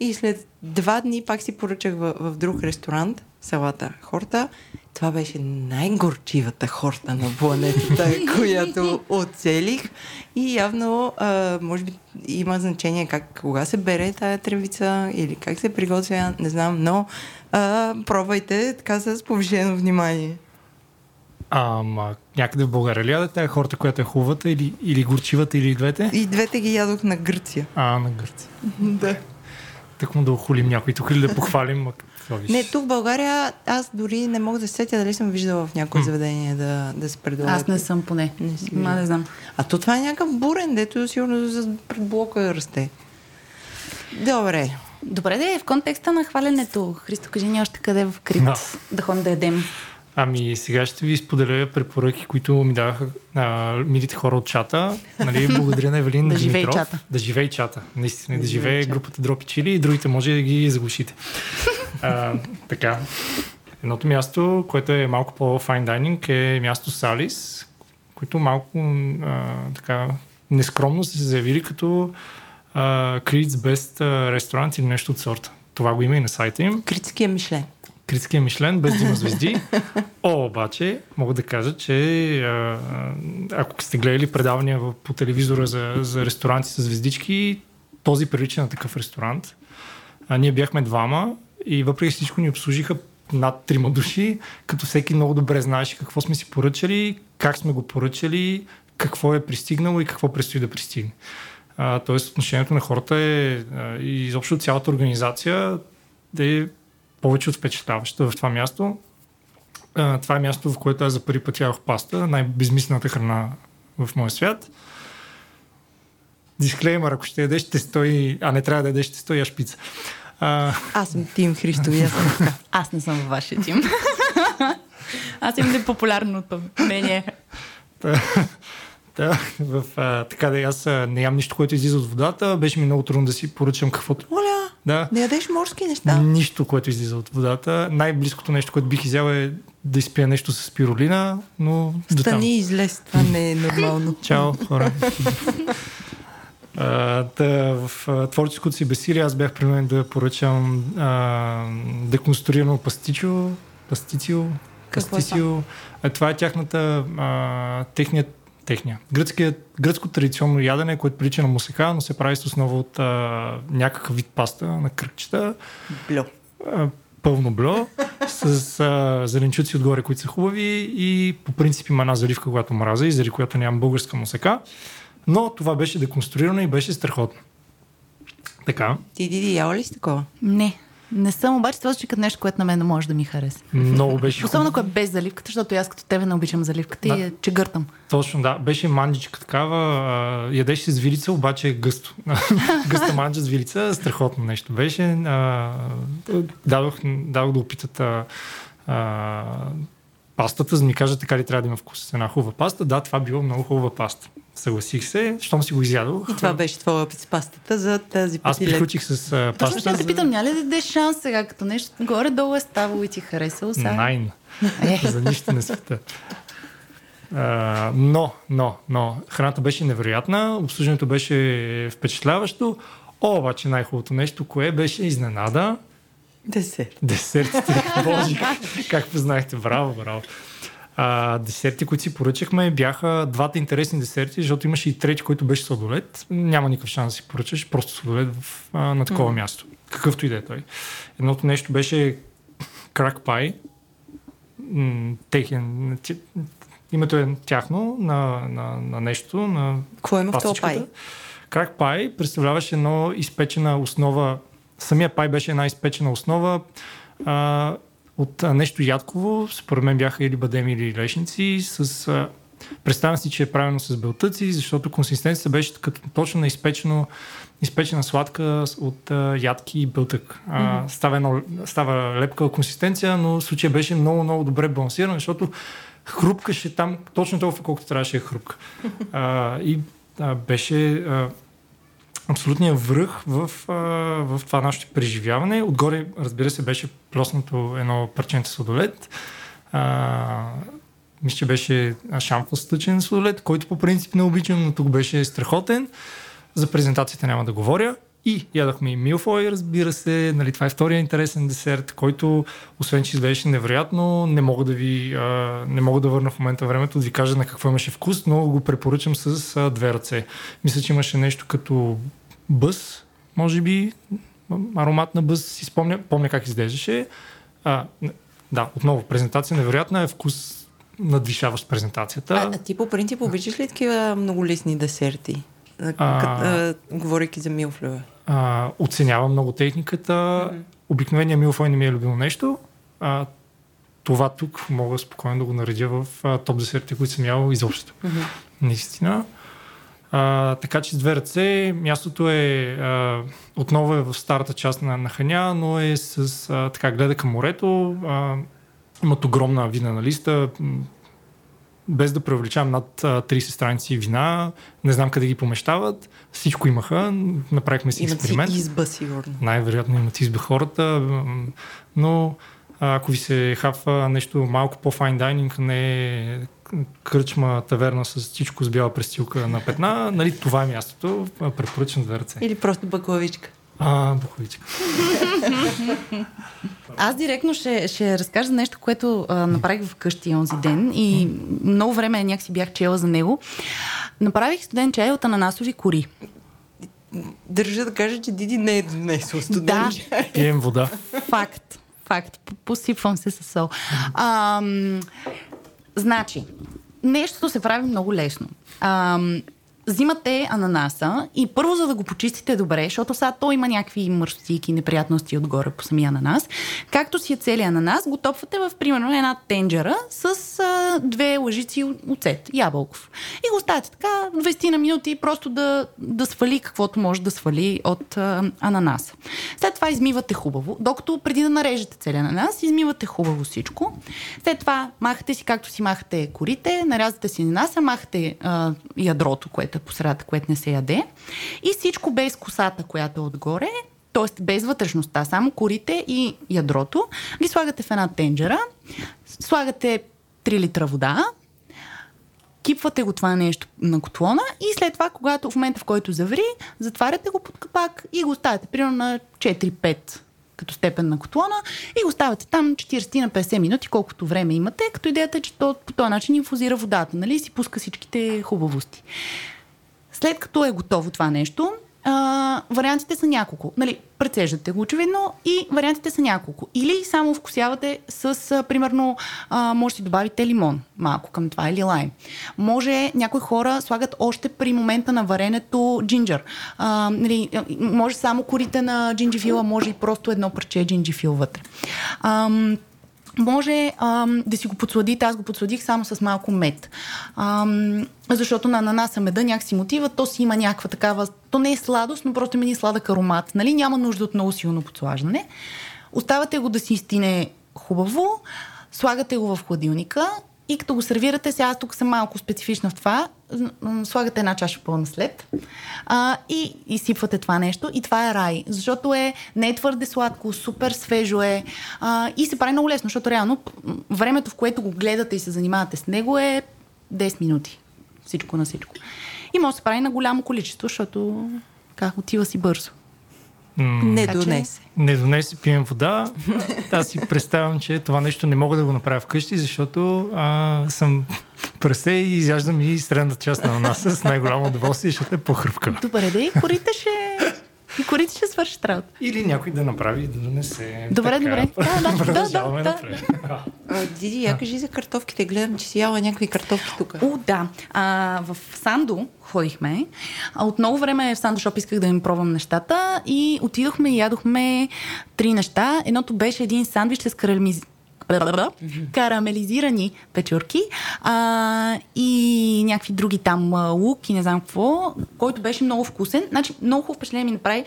И след два дни пак си поръчах в, в друг ресторант салата хорта. Това беше най-горчивата хорта на планетата, която оцелих. И явно, а, може би, има значение как, кога се бере тая тревица или как се приготвя, не знам, но а, пробвайте така с повишено внимание. Ама някъде в България ли ядете хората, която е хубавата или, или горчивата или двете? И двете ги ядох на Гърция. А, на Гърция. Да. Так му да охулим някой тук или да похвалим. Не, тук в България аз дори не мога да се сетя дали съм виждала в някое заведение да, да се предлага. Аз не съм поне. Не си Ма не знам. А то това е някакъв бурен, дето сигурно за пред блока расте. Добре. Добре, да е в контекста на хвалянето. Христо, кажи ни още къде в Крит Да. да ходим да ядем. Ами сега ще ви споделя препоръки, които ми даваха а, милите хора от чата. Нали, благодаря на Евелин Да живее Димитров. чата. Да живее чата. Наистина, да, Да живее групата Дропи Чили и другите може да ги заглушите. а, така. Едното място, което е малко по-файн дайнинг е място Салис, които малко а, така нескромно са се заявили като Creed's Best ресторант или нещо от сорта. Това го има и на сайта им. Критския Мишлен. Критския Мишлен, без да има звезди. О, обаче, мога да кажа, че ако сте гледали предавания по телевизора за, за ресторанти с звездички, този прилича на такъв ресторант. А, ние бяхме двама и въпреки всичко ни обслужиха над трима души, като всеки много добре знаеше какво сме си поръчали, как сме го поръчали, какво е пристигнало и какво предстои да пристигне. Тоест отношението на хората е а, и изобщо цялата организация да е повече от впечатляваща в това място. А, това е място, в което аз за първи път ядох паста, най-безмислената храна в моя свят. Дисклеймър, ако ще ядеш, ще стои, а не трябва да ядеш, ще стои шпица. А, Аз съм Тим Христо и аз съм така. Аз не съм във вашия тим. Аз имам непопулярното мнение. Да, в, а, така да, аз а, не ям нищо, което излиза от водата. Беше ми много трудно да си поръчам каквото. Оля, Да. не ядеш морски неща. Нищо, което излиза от водата. Най-близкото нещо, което бих изял е да изпия нещо с спирулина, но. Стани и излез, това не е нормално. Чао, хора. А, та, в а, творческото си безсилие аз бях принуден да поръчам а, деконструирано пастичо, пастицио, Какво е пастицио. А, това е тяхната, а, техният, техния. Гръцкият, гръцко традиционно ядене, което прилича на мусека, но се прави с основа от а, някакъв вид паста на кръгчета Блю. а, пълно бло, с а, зеленчуци отгоре, които са хубави и по принцип има една заливка, която мраза и заради която нямам българска мусека. Но това беше деконструирано и беше страхотно. Така, Ти, Диди, яла ли си такова? Не, не съм, обаче това звучи като нещо, което на мен не може да ми хареса. много беше Особено ако е без заливката, защото аз като тебе не обичам заливката Да. и е, че гъртам. Точно, да. Беше манджичка такава. Ядеше се с вилица, обаче е гъсто. Гъста манджа с вилица, страхотно нещо беше. А, дадох, дадох да опитат а, а, пастата, за да ми кажат така ли трябва да има вкус. Една хубава паста. Да, това било много хубава паста. Съгласих се, щом си го изядох. И това беше твоя опит с пастата за тази Аз петилет. приключих с Точно паста. ще те питам, няма ли да дадеш шанс сега, като нещо горе-долу е ставало и ти харесало сега? Найн. Е. За нищо не света. А, но, но, но, храната беше невероятна, обслужването беше впечатляващо, О, обаче най-хубавото нещо, кое беше изненада, Десерт. десертите. Боже, как, как познахте, браво, браво. А, десерти, които си поръчахме, бяха двата интересни десерти, защото имаше и трети, който беше сладолет. Няма никакъв шанс да си поръчаш, просто сладолет в, а, на такова място. Какъвто и да е той. Едното нещо беше крак пай. Техен, името е тяхно на, на, на нещо, на в този пастичката. пай? Крак пай представляваше едно изпечена основа. Самия пай беше една изпечена основа а, от нещо ядково. Според мен бяха или бадеми, или лешници. С, а, представям си, че е правено с белтъци, защото консистенцията беше като точно на изпечено, изпечена сладка от а, ядки и белтък. А, става, едно, става лепка консистенция, но в случая беше много, много добре балансиран, защото хрупкаше там точно толкова, колкото трябваше да е хрупка. А, и а, беше а, абсолютният връх в, в това наше преживяване. Отгоре, разбира се, беше плоснато едно парченце сладолет. А, мисля, че беше шамфостъчен сладолет, който по принцип не обичам, но тук беше страхотен. За презентацията няма да говоря. И ядахме и милфой, разбира се. Нали, това е втория интересен десерт, който, освен че изглеждаше невероятно, не мога да ви а, не мога да върна в момента времето да ви кажа на какво имаше вкус, но го препоръчам с а, две ръце. Мисля, че имаше нещо като бъс, може би, аромат на бъс, си спомня, помня как изглеждаше. А, да, отново, презентация невероятна е вкус надвишаващ презентацията. А, а ти по принцип обичаш ли такива многолистни десерти? А, а, говорейки за милфлеве. А, оценявам много техниката. Mm-hmm. Обикновения милфой не ми е любимо нещо. А, това тук мога спокойно да го наредя в а, топ десертите, които съм ял изобщо. Mm-hmm. Наистина. А, така че с две ръце мястото е а, отново е в старата част на, на Ханя, но е с а, така гледа към морето. А, имат огромна винена листа, без да преувеличавам над 30 страници вина, не знам къде ги помещават, всичко имаха, направихме си експеримент. Имат си изба, сигурно. Най-вероятно имат изба хората, но ако ви се хафа нещо малко по-файн дайнинг, не кръчма, таверна с всичко с бяла престилка на петна, нали, това е мястото, препоръчвам за ръце. Или просто баклавичка. А, буховичка. Аз директно ще, ще разкажа за нещо, което а, направих вкъщи онзи ден и много време някакси бях чела за него. Направих студен чай от ананасови кори. Държа да кажа, че Диди не е донесъл студен да. чай. Пием вода. Факт. Факт. Посипвам се с сол. А, значи, нещото се прави много лесно. А, взимате ананаса и първо, за да го почистите добре, защото сега той има някакви мърсотики, неприятности отгоре по самия ананас, както си е целият ананас, го топвате в примерно една тенджера с а, две лъжици оцет, ябълков. И го оставяте така 20 на минути просто да, да свали каквото може да свали от а, ананаса. След това измивате хубаво, докато преди да нарежете целият ананас, измивате хубаво всичко. След това махате си както си махате корите, нарязвате си ананаса, махате а, ядрото, което по средата, което не се яде. И всичко без косата, която е отгоре, т.е. без вътрешността, само корите и ядрото, ги слагате в една тенджера, слагате 3 литра вода, кипвате го това нещо на котлона и след това, когато в момента в който заври, затваряте го под капак и го оставяте примерно на 4-5 като степен на котлона и го ставате там 40 на 50 минути, колкото време имате, като идеята е, че то, по този начин инфузира водата, нали, си пуска всичките хубавости. След като е готово това нещо, а, вариантите са няколко. Нали, прецеждате го очевидно и вариантите са няколко. Или само вкусявате с, а, примерно, а, може си добавите лимон малко към това или лайм. Може някои хора слагат още при момента на варенето джинджер. А, нали, може само корите на джинджифила, може и просто едно парче джинджифил вътре. А, може ам, да си го подсладите. Аз го подсладих само с малко мед. Ам, защото на ананаса меда някакси мотива, то си има някаква такава... То не е сладост, но просто има ни сладък аромат. Нали? Няма нужда от много силно подслаждане. Оставате го да си изтине хубаво, слагате го в хладилника и като го сервирате, сега аз тук съм малко специфична в това, слагате една чаша пълна след а, и изсипвате това нещо и това е рай, защото е не е твърде сладко, супер свежо е а, и се прави много лесно, защото реално времето, в което го гледате и се занимавате с него е 10 минути. Всичко на всичко. И може да се прави на голямо количество, защото как отива си бързо. Не донесе. Не донесе, пием вода. Аз си представям, че това нещо не мога да го направя вкъщи, защото а, съм пресе и изяждам и средната част на нас с най-голямо удоволствие, защото е по-хръпка. Добре, да и корите ще и корите ще свършат работа. Или някой да направи да донесе. Добре, така, добре. Да, да, да, да, да. Диди, я кажи за картофките. Гледам, че си яла някакви картофки тук. О, да. А, в Сандо ходихме. А, от много време в Сандо Шоп исках да им пробвам нещата и отидохме и ядохме три неща. Едното беше един сандвич с карамелиз карамелизирани печурки а, и някакви други там лук и не знам какво, който беше много вкусен. Значи, много хубаво впечатление ми направи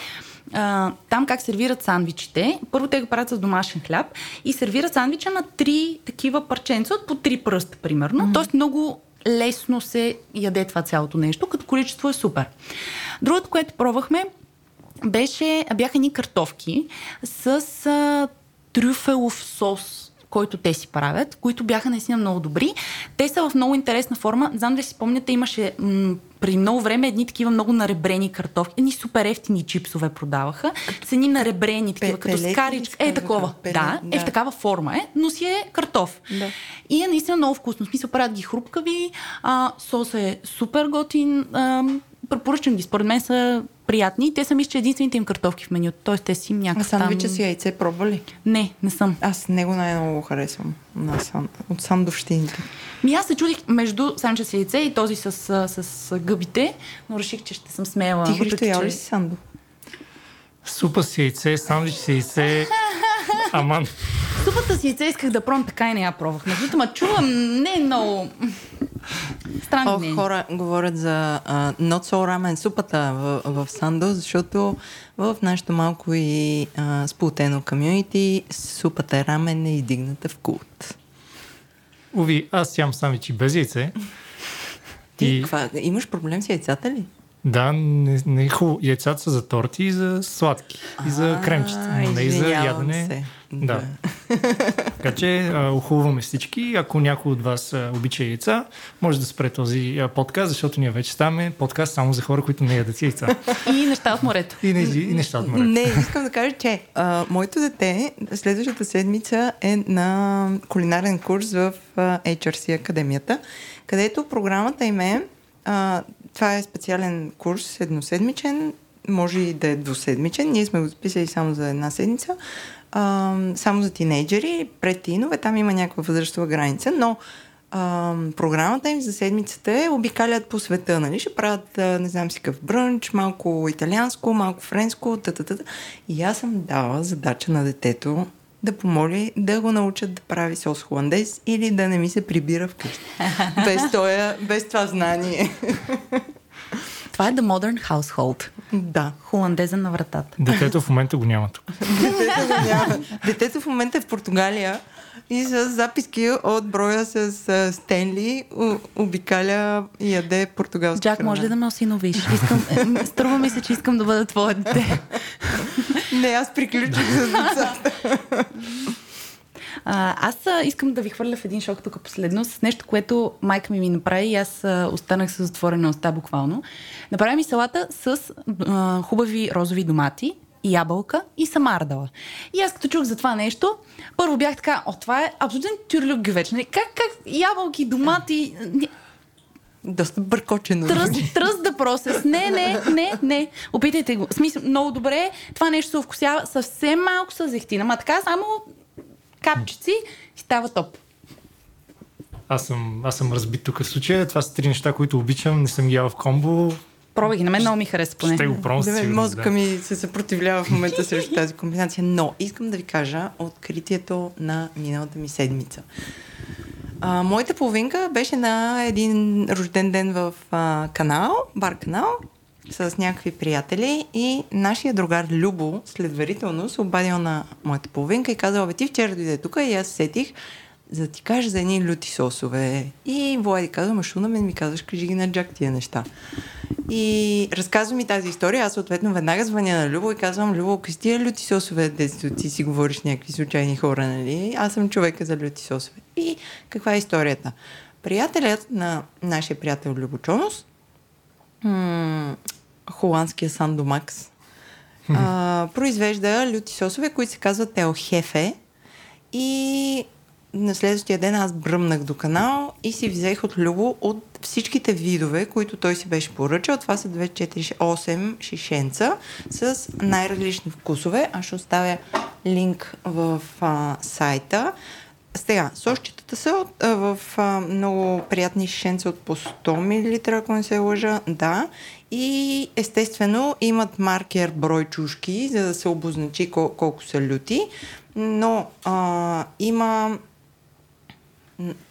а, там как сервират сандвичите. Първо те го правят с домашен хляб и сервират сандвича на три такива парченца от по три пръста, примерно. Mm-hmm. Тоест много лесно се яде това цялото нещо, като количество е супер. Другото, което пробвахме, беше, бяха ни картофки с а, трюфелов сос който те си правят, които бяха наистина много добри. Те са в много интересна форма. Знам да си спомняте, имаше м- преди много време едни такива много наребрени картофи. Едни супер ефтини чипсове продаваха. С едни наребрени такива, като скаричка. Е, такова. Пелет, да, да, е в такава форма е, но си е картоф. Да. И е наистина много вкусно. В смисъл правят ги хрупкави, а, сос е супер готин. А, препоръчам ги. Според мен са приятни. Те са мисля, че единствените им картофки в менюто. Тоест те си им А някакъв сандвича там... с яйце пробва ли? Не, не съм. Аз него най-много го харесвам. На сан... От сандовщините. Ми аз се чудих между санча с яйце и този с, с, с гъбите, но реших, че ще съм смела. Ти, Христо, че- ли си сандо? Супа с яйце, сандвич с яйце. Аман. Супата с яйце исках да пробвам, така и не я пробвах. Между другото, ма чувам, не е много... Странни О, хора говорят за uh, not so рамен супата в, в Сандо, защото в нашето малко и uh, сплутено комюнити супата рамен е издигната в култ. Уви, аз ям сандвичи без яйце. Ти И- каква, имаш проблем с яйцата ли? Да, не, не е хубаво. Яйцата са за торти и за сладки. И за кремчета, но не и за ядене. се. Да. така че а, ухулваме всички. Ако някой от вас а, обича яйца, може да спре този а, подкаст, защото ние вече ставаме подкаст само за хора, които не ядат яйца. И неща от морето. И, не, и неща от морето. Не, искам да кажа, че а, моето дете следващата седмица е на кулинарен курс в а, HRC Академията, където програмата им е, а, това е специален курс, едноседмичен, може и да е двуседмичен. Ние сме го записали само за една седмица, а, само за тинейджери, пред тинове, там има някаква възрастова граница, но а, програмата им за седмицата е обикалят по света, нали? Ще правят, а, не знам си какъв брънч, малко италианско, малко френско, та И аз съм дала задача на детето да помоли да го научат да прави сос холандез или да не ми се прибира вкъщи. без, тоя, без това знание. Това е The Modern Household. да. Холандеза на вратата. Детето в момента го няма тук. Детето, го няма. Детето в момента е в Португалия и с записки от броя с Стенли обикаля и яде португалска Джак, храна. може ли да ме осиновиш? Искам, струва ми се, че искам да бъда твое дете. Не, аз приключих с децата. А, аз а, искам да ви хвърля в един шок тук последно с нещо, което майка ми ми направи и аз а, останах с отворена уста буквално. Направи ми салата с а, хубави розови домати, ябълка и самардала. И аз като чух за това нещо, първо бях така, о, това е абсолютен тюрлюк гювеч. Нали? Как, как ябълки, домати, Доста бъркочено. тръст, тръст да процес. Не, не, не, не. Опитайте го. Смисъл, много добре. Това нещо се вкусява съвсем малко с зехтина. Ма така само капчици и става топ. Аз съм, аз съм разбит тук в случая. Това са три неща, които обичам. Не съм ги ял в комбо. Пробвай ги. На мен много ми хареса поне. Ще го пробвам сигурност, мозъка да. ми се съпротивлява в момента срещу тази комбинация, но искам да ви кажа откритието на миналата ми седмица. А, моята половинка беше на един рожден ден в а, канал, бар канал, с някакви приятели и нашия другар Любо, следварително, се обадил на моята половинка и казал, бе ти вчера дойде тук и аз сетих за да ти кажа за едни люти сосове. И Влади казва, машу на мен ми казваш, кажи ги на Джак тия неща. И разказва ми тази история, аз съответно веднага звъня на Любо и казвам, Любо, какви тия люти сосове, дето ти си говориш някакви случайни хора, нали? Аз съм човека за люти сосове. И каква е историята? Приятелят на нашия приятел Любо Чонос, м- холандския Сандомакс, а, произвежда люти сосове, които се казват Елхефе. И на следващия ден аз бръмнах до канал и си взех от Любо от всичките видове, които той си беше поръчал. Това са 2, 4, 8 шишенца с най-различни вкусове. Аз ще оставя линк в а, сайта. Сега, сосчетата са от, а, в а, много приятни шишенца от по 100 мл, ако не се лъжа, да. И естествено имат маркер брой чушки, за да се обозначи кол- колко са люти. Но а, има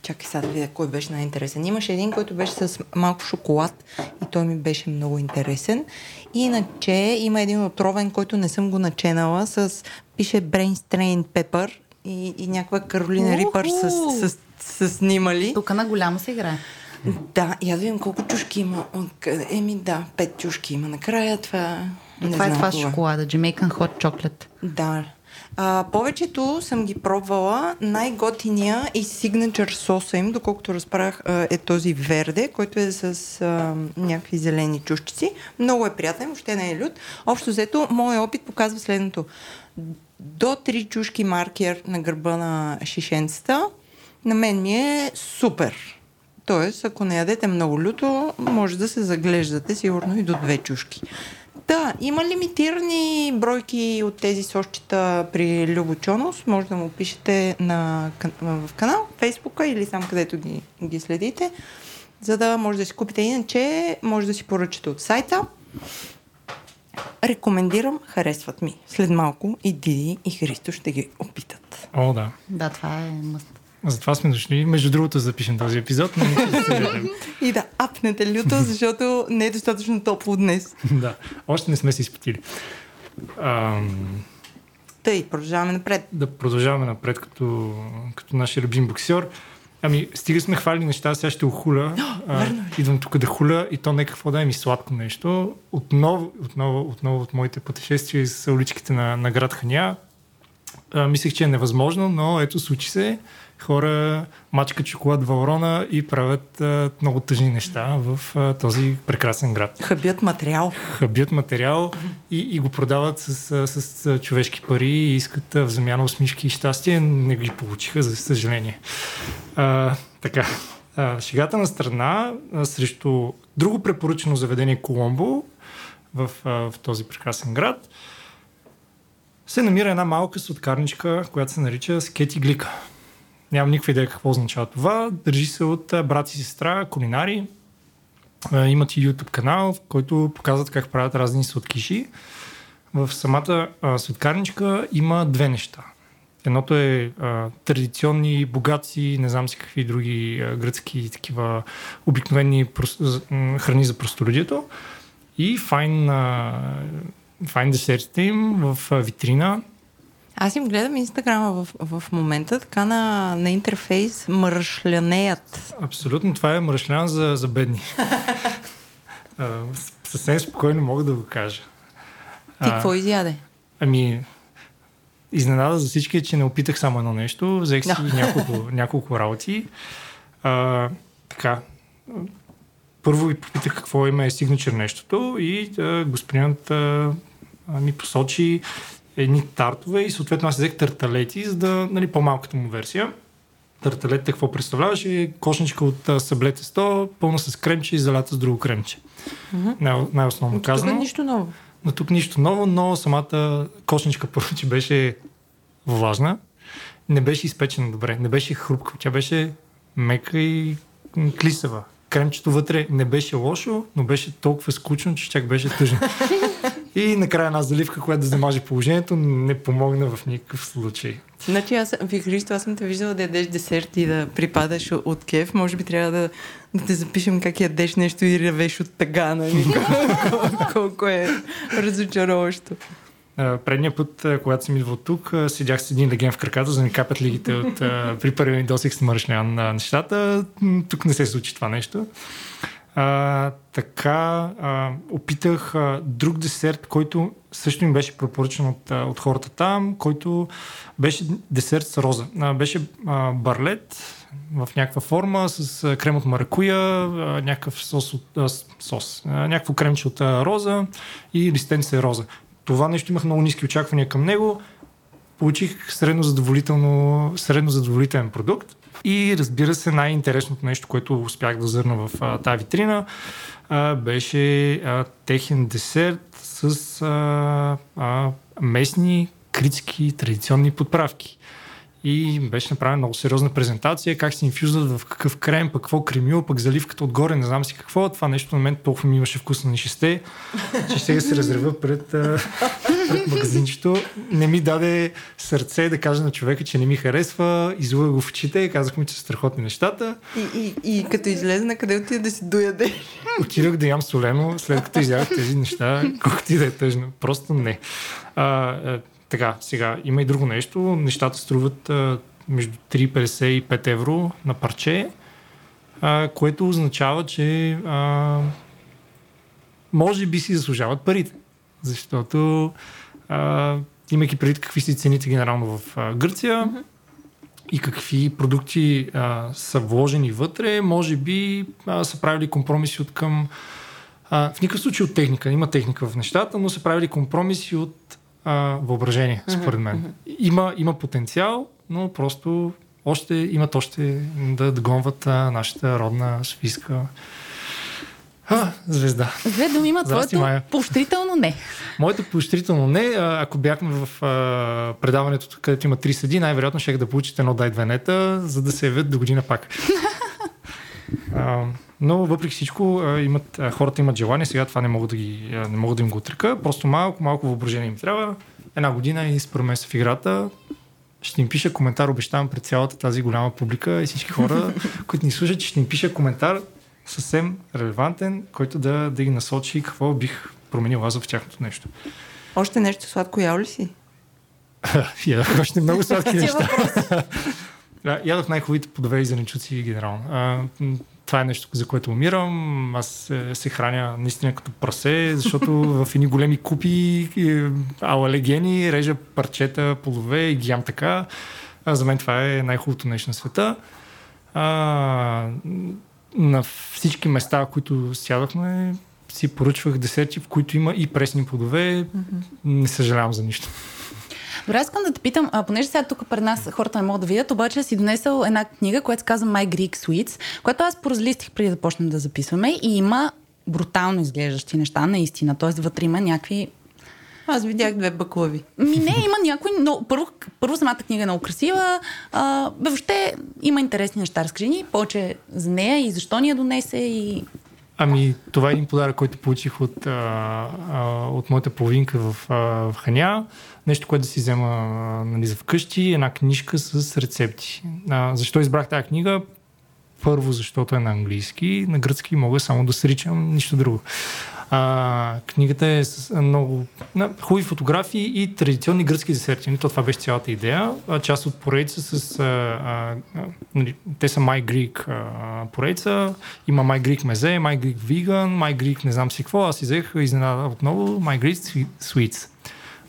Чакай сега да видя кой беше най-интересен. Имаше един, който беше с малко шоколад и той ми беше много интересен. Иначе има един отровен, който не съм го наченала с... Пише Brain Strain Pepper и, и някаква Каролина Рипър с, с, с, с снимали. Тук на голямо се играе. Да, я да видим колко чушки има. Еми да, пет чушки има. Накрая това... Не това е това с шоколада. Jamaican Hot Chocolate. Да. А, повечето съм ги пробвала. Най-готиния и сигнатур соса им, доколкото разправях, е този верде, който е с а, някакви зелени чушчици. Много е приятен, въобще не е лют. Общо взето, моят опит показва следното. До три чушки маркер на гърба на шишенцата, на мен ми е супер. Тоест, ако не ядете много люто, може да се заглеждате сигурно и до две чушки. Да, има лимитирани бройки от тези сощита при Любочонос. Може да му пишете на, в канал, Фейсбука или сам където ги, ги следите, за да може да си купите. Иначе може да си поръчате от сайта. Рекомендирам, харесват ми. След малко и Диди и Христо ще ги опитат. О, да. Да, това е мъст. Затова сме дошли. Между другото, да запишем този епизод, но не се И да апнете люто, защото не е достатъчно топло днес. да, още не сме се изпитили. Ам... Тъй, продължаваме напред. Да продължаваме напред като, като нашия любим боксер. Ами, стига сме хвали неща, сега ще охуля. а, идвам тук да хуля и то не какво да е ми сладко нещо. Отново, отново, отново от моите пътешествия из уличките на, на град Ханя. А, мислех, че е невъзможно, но ето случи се хора мачкат шоколад Валрона и правят а, много тъжни неща в а, този прекрасен град. Хъбят материал. Хъбят материал и, и го продават с, с, с човешки пари и искат а, в замяна усмишки и щастие. Не ги получиха, за съжаление. А, така. А, шегата на страна а, срещу друго препоръчено заведение Коломбо в, а, в този прекрасен град се намира една малка сладкарничка, която се нарича Скети Глика. Нямам никаква идея какво означава това. Държи се от брат и сестра, кулинари. Имат и YouTube канал, в който показват как правят разни сладкиши. В самата сладкарничка има две неща. Едното е а, традиционни, богати, не знам си какви други а, гръцки такива обикновени прос, храни за простолюдието. И файн, а, файн десертите им в витрина аз им гледам инстаграма в, в момента, така на, на интерфейс мръшлянеят. Абсолютно, това е мръшлян за, за бедни. а, съвсем спокойно мога да го кажа. Ти какво изяде? Ами, изненада за всички е, че не опитах само едно нещо. Взех си no. няколко, няколко работи. А, така, първо ви попитах какво има е сигначер нещото и а, господинът а, ми посочи едни тартове и съответно аз взех тарталети, за да, нали, по-малката му версия. Тарталетите какво представляваше? Кошничка от съблете 100, пълна с кремче и залята с друго кремче. Mm-hmm. Най- най-основно но казано. Тук нищо ново. Но тук нищо ново, но самата кошничка първо, че беше влажна, не беше изпечена добре, не беше хрупка, тя беше мека и клисава. Кремчето вътре не беше лошо, но беше толкова скучно, че чак беше тъжно. И накрая една заливка, която да замаже положението, не помогна в никакъв случай. Значи аз, ви Христо, аз съм те виждала да ядеш десерт и да припадаш от кеф. Може би трябва да, да те запишем как ядеш нещо и ревеш от тъга, нали? Колко е разочароващо. Предния път, когато съм идвал тук, седях с един леген в краката, за да ми капят лигите от при първия ми досег с на нещата. Тук не се случи това нещо. А, така, а, опитах а, друг десерт, който също им беше пропоръчен от, а, от хората там, който беше десерт с роза. А, беше а, барлет в някаква форма с крем от маракуя, някакъв сос, от, а, сос а, някакво кремче от а, роза и листенце роза. Това нещо имах много ниски очаквания към него. Получих средно задоволително, средно задоволителен продукт. И разбира се, най-интересното нещо, което успях да зърна в тази витрина, а, беше а, техен десерт с а, а, местни критски традиционни подправки и беше направена много сериозна презентация, как се инфюзват в какъв крем, пък какво кремил, пък заливката отгоре, не знам си какво. Това нещо на мен толкова ми имаше вкус на нишесте, че сега се разрева пред, пред магазинчето. Не ми даде сърце да кажа на човека, че не ми харесва, излъга го в очите, казах ми, че са страхотни нещата. И, и, и като излезе на къде отида да си дояде? Отидах да ям солено, след като изядах тези неща, колкото и да е тъжно. Просто не. А, така, сега има и друго нещо. Нещата струват а, между 3,50 и 5 евро на парче, а, което означава, че а, може би си заслужават парите. Защото а, имайки преди какви си цените генерално в а, Гърция mm-hmm. и какви продукти а, са вложени вътре, може би а, са правили компромиси от към а, в никакъв случай от техника. Има техника в нещата, но са правили компромиси от а, въображение, според мен. Има, има потенциал, но просто още, имат още да догонват а, нашата родна софийска а, звезда. Две думи има Здрасти, твоето Майя. поощрително не. Моето поощрително не, ако бяхме в а, предаването, където има три съди, най-вероятно ще да получите едно дай две нета, за да се явят до година пак. а, но въпреки всичко, имат, хората имат желание, сега това не мога да, ги, не мога да им го отрека, просто малко, малко въображение им трябва. Една година и според мен в играта. Ще им пиша коментар, обещавам пред цялата тази голяма публика и всички хора, които ни слушат, ще им пиша коментар съвсем релевантен, който да, да ги насочи какво бих променил аз в тяхното нещо. Още нещо сладко ял ли си? Ядох още много сладки неща. ядох най-хубавите плодове и зеленчуци генерално. Това е нещо, за което умирам. Аз се, храня наистина като прасе, защото в едни големи купи е, алалегени режа парчета, плодове и ги ям така. А, за мен това е най-хубавото нещо на света. А, на всички места, които сядахме, си поръчвах десерти, в които има и пресни плодове. Не съжалявам за нищо. Добре, искам да те питам, а, понеже сега тук пред нас хората не могат да видят, обаче си донесъл една книга, която се казва My Greek Sweets, която аз поразлистих преди да почнем да записваме и има брутално изглеждащи неща, наистина. Т.е. вътре има някакви Аз видях две баклави. Ми не, има някои, но първо, първо самата книга е много красива. А, бе, въобще има интересни неща. Разкажи ни повече за нея и защо ни я донесе и... Ами, това е един подарък, който получих от, а, а, от моята половинка в, а, в Ханя. Нещо, което да си взема нали, за вкъщи. Една книжка с рецепти. А, защо избрах тази книга? Първо, защото е на английски. На гръцки мога само да сричам, нищо друго. А, книгата е с много на, хубави фотографии и традиционни гръцки десерти. Нали, То това беше цялата идея. А, част от поредица с... А, а, нали, те са My Greek а, поредица. Има My Greek мезе, My Greek vegan, My Greek не знам си какво. Аз взех изненада отново My Greek Sweet- Sweets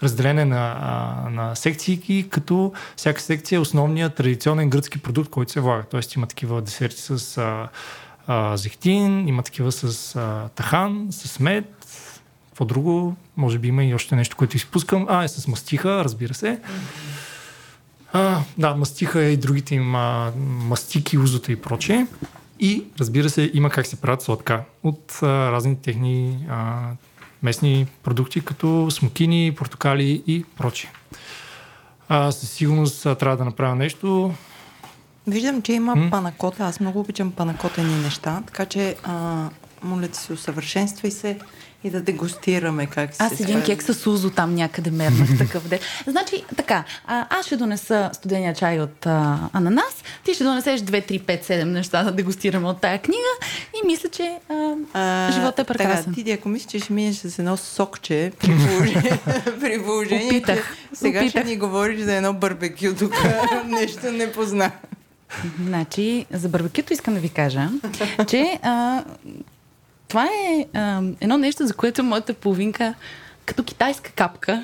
разделение на, на секции, като всяка секция е основният традиционен гръцки продукт, който се влага. Тоест има такива десерти с а, а, зехтин, има такива с а, тахан, с мед, какво друго, може би има и още нещо, което изпускам. А, е с мастиха, разбира се. А, да, мастиха е и другите им мастики, узота и прочее. И, разбира се, има как се правят сладка от а, разни техни а, местни продукти, като смокини, портокали и прочее. А, със сигурност а, трябва да направя нещо. Виждам, че има М? панакота. Аз много обичам панакотени неща, така че а, моля ти се, усъвършенствай се и да дегустираме как се Аз един кек с узо там някъде мернах такъв ден. Значи, така, а, аз ще донеса студения чай от а, ананас, ти ще донесеш 2, 3, 5, 7 неща да дегустираме от тая книга и мисля, че а, А, живота е прекрасен. Така, ти, ако мислиш, че ще минеш с едно сокче, при положение, при положение Опитах. че сега Опитах. ще ни говориш за едно барбекю, тук нещо не позна. Значи, за барбекюто искам да ви кажа, че а, това е а, едно нещо, за което моята половинка като китайска капка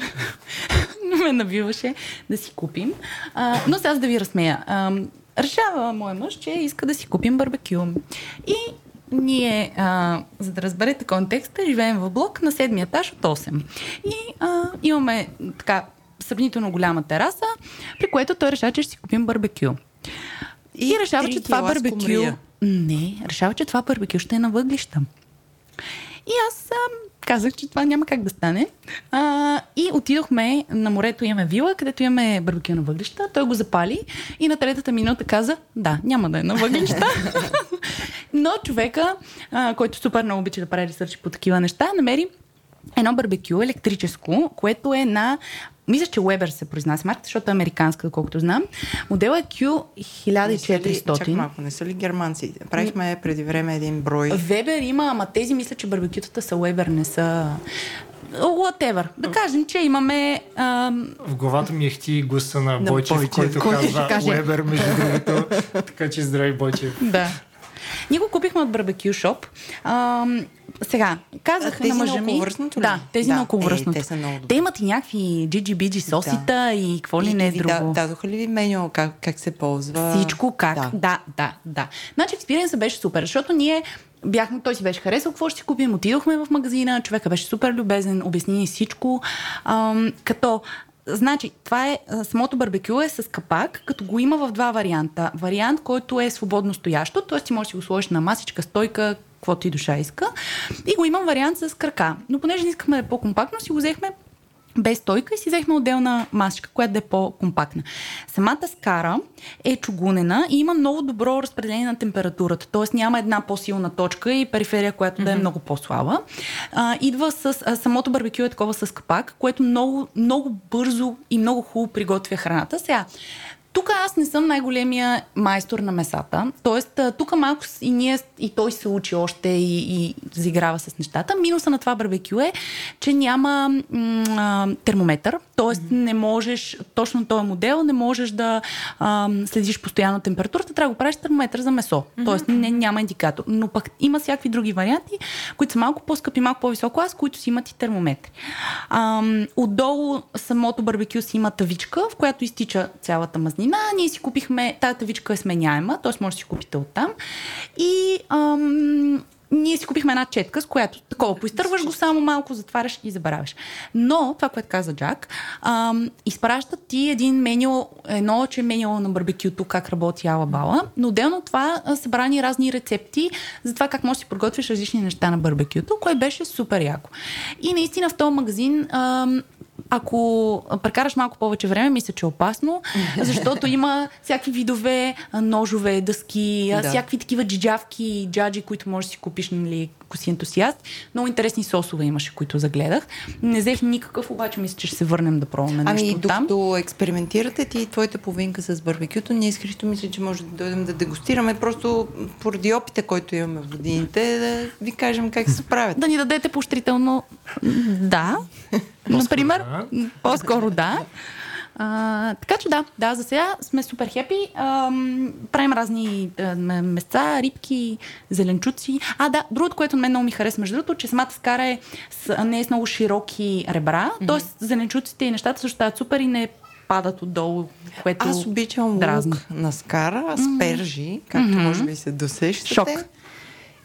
ме набиваше да си купим. А, но сега да ви разсмея. А, решава моя мъж, че иска да си купим барбекю. И ние, а, за да разберете контекста, живеем в блок на седмия етаж от 8. И а, имаме така сравнително голяма тераса, при което той решава, че ще си купим барбекю. И, и решава, че това барбекю... Не, решава, че това барбекю ще е на въглища. И аз а, казах, че това няма как да стане. А, и отидохме на морето, имаме вила, където имаме барбекю на въглища. Той го запали и на третата минута каза, да, няма да е на въглища. Но човека, а, който супер много обича да прави ресърчи по такива неща, намери едно барбекю електрическо, което е на мисля, че Weber се произнася марката, защото е американска, доколкото знам. Модела е Q1400. Чак малко, не са ли германци? Правихме преди време един брой. Вебер има, ама тези мисля, че барбекютата са Weber, не са... Whatever. Да кажем, че имаме... Ам... В главата ми е хти гласа на, На Бойчев, Бойчев, който който казва каже. Уебер, между другото. така че здрави Бойчев. Да. Ние го купихме от барбекю шоп. Ам, сега, казах А, на мъжа ми... Да, тези Да, на околовръстното. е, те са много добри. Те имат и някакви джиджи-биджи сосита и какво ли не е ви да- друго. Дадоха ли ви меню, как, как се ползва? Всичко как. Да. Да, да, да. да. Значи експириенса беше супер, защото ние бяхме, той си беше харесал какво ще си купим, отидохме в магазина, човека беше супер любезен, обясни ни всичко. Ам, като значи, това е, самото барбекю е с капак, като го има в два варианта. Вариант, който е свободно стоящо, т.е. ти можеш да си го сложиш на масичка, стойка, каквото и душа иска. И го имам вариант с крака. Но понеже не искахме да е по-компактно, си го взехме без стойка и си взехме отделна масичка, която да е по-компактна. Самата скара е чугунена и има много добро разпределение на температурата, т.е. няма една по-силна точка и периферия, която да е много по-слаба. А, идва с а, самото барбекю е такова с капак, което много, много бързо и много хубаво приготвя храната. Сега, тук аз не съм най-големия майстор на месата. Тоест, тук малко и ние, и той се учи още и, и заиграва с нещата. Минуса на това барбекю е, че няма м- термометър. Тоест, не можеш, точно този модел, не можеш да а, следиш постоянно температурата. Трябва да го правиш термометър за месо. Тоест, не, няма индикатор. Но пък има всякакви други варианти, които са малко по-скъпи, малко по-висок клас, които си имат и термометри. А, отдолу самото барбекю си има тавичка, в която изтича цялата мазнина. Ние си купихме, тази тавичка е сменяема, т.е. може да си купите оттам. И ам, ние си купихме една четка, с която такова поизтърваш го само малко, затваряш и забравяш. Но, това, което каза Джак, ам, изпращат ти един меню, едно, че е меню на барбекюто, как работи алабала, но отделно от това а, са брани разни рецепти за това как можеш да си подготвиш различни неща на барбекюто, което беше супер яко. И наистина в този магазин ам, ако прекараш малко повече време, мисля, че е опасно, защото има всякакви видове ножове, дъски, Да. всякакви такива джиджавки, джаджи, които можеш да си купиш, нали, ако си ентусиаст. Много интересни сосове имаше, които загледах. Не взех никакъв, обаче мисля, че ще се върнем да пробваме Ами, нещо там. докато експериментирате ти и твоята половинка с барбекюто, ние Христо мисля, че може да дойдем да дегустираме просто поради опита, който имаме в годините, да ви кажем как се справят. Да ни дадете поощрително да. Например, да. по-скоро да. А, така че да, да, за сега сме супер хепи. Правим разни а, места, рибки, зеленчуци. А, да, другото, което на мен много ми харесва, между другото, че самата скара е с, не е с много широки ребра, т.е. зеленчуците и нещата също стават супер и не падат отдолу, което Аз обичам дразни. лук на скара, аспержи, както може би се досещате. Шок.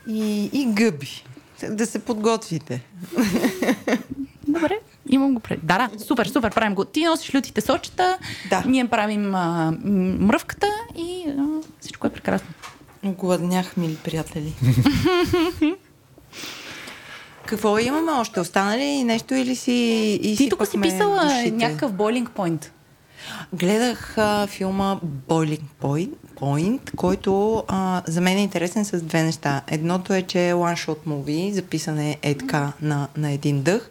И, и гъби. Да се подготвите. Добре, имам го пред. Да, да, супер, супер, правим го. Ти носиш лютите сочета, Да. ние правим а, мръвката и а, всичко е прекрасно. Гладнях, мили приятели. Какво имаме още? Остана ли нещо или си и Ти тук си писала някакъв бойлинг пойнт. Гледах а, филма Boiling Point, Point който а, за мен е интересен с две неща. Едното е, че е one shot movie, записан е така на, на един дъх.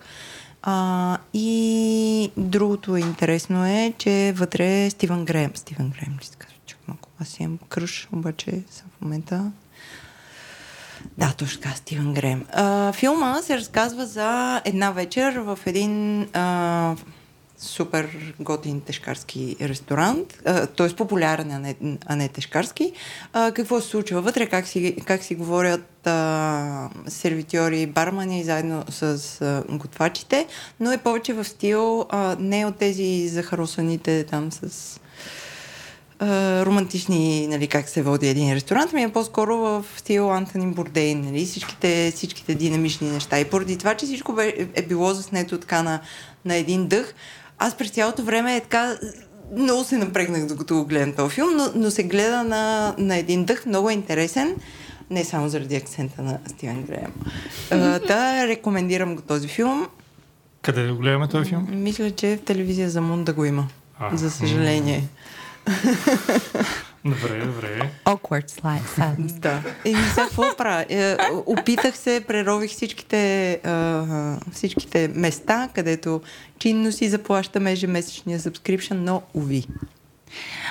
А, и другото интересно е, че вътре е Стивен Греем. Стивен Греем ли се казва? Чак малко. Аз имам кръж, обаче съм в момента да, точно така, Стивен Грем. А, филма се разказва за една вечер в един а, супер готин тежкарски ресторант, т.е. популярен, а не, а не тежкарски. А, какво се случва вътре, как си, как си говорят а, сервитьори и бармани заедно с а, готвачите, но е повече в стил а, не от тези захаросаните там с а, романтични, нали, как се води един ресторант, ми е по-скоро в стил Антони Бордейн, нали, всичките, всичките динамични неща. И поради това, че всичко бе, е било заснето така на, на един дъх, аз през цялото време е така много се напрегнах, докато го гледам този филм, но, но се гледа на, на един дъх, много е интересен, не само заради акцента на Стивен Греем. А, да, рекомендирам го този филм. Къде да го гледаме този филм? Мисля, че в телевизия за Мун да го има. А, за съжаление. Добре, добре. Awkward slide silence. Да. И сега какво правя? Е, опитах се, прерових всичките, всичките места, където чинно си заплащаме ежемесечния subscription, но уви.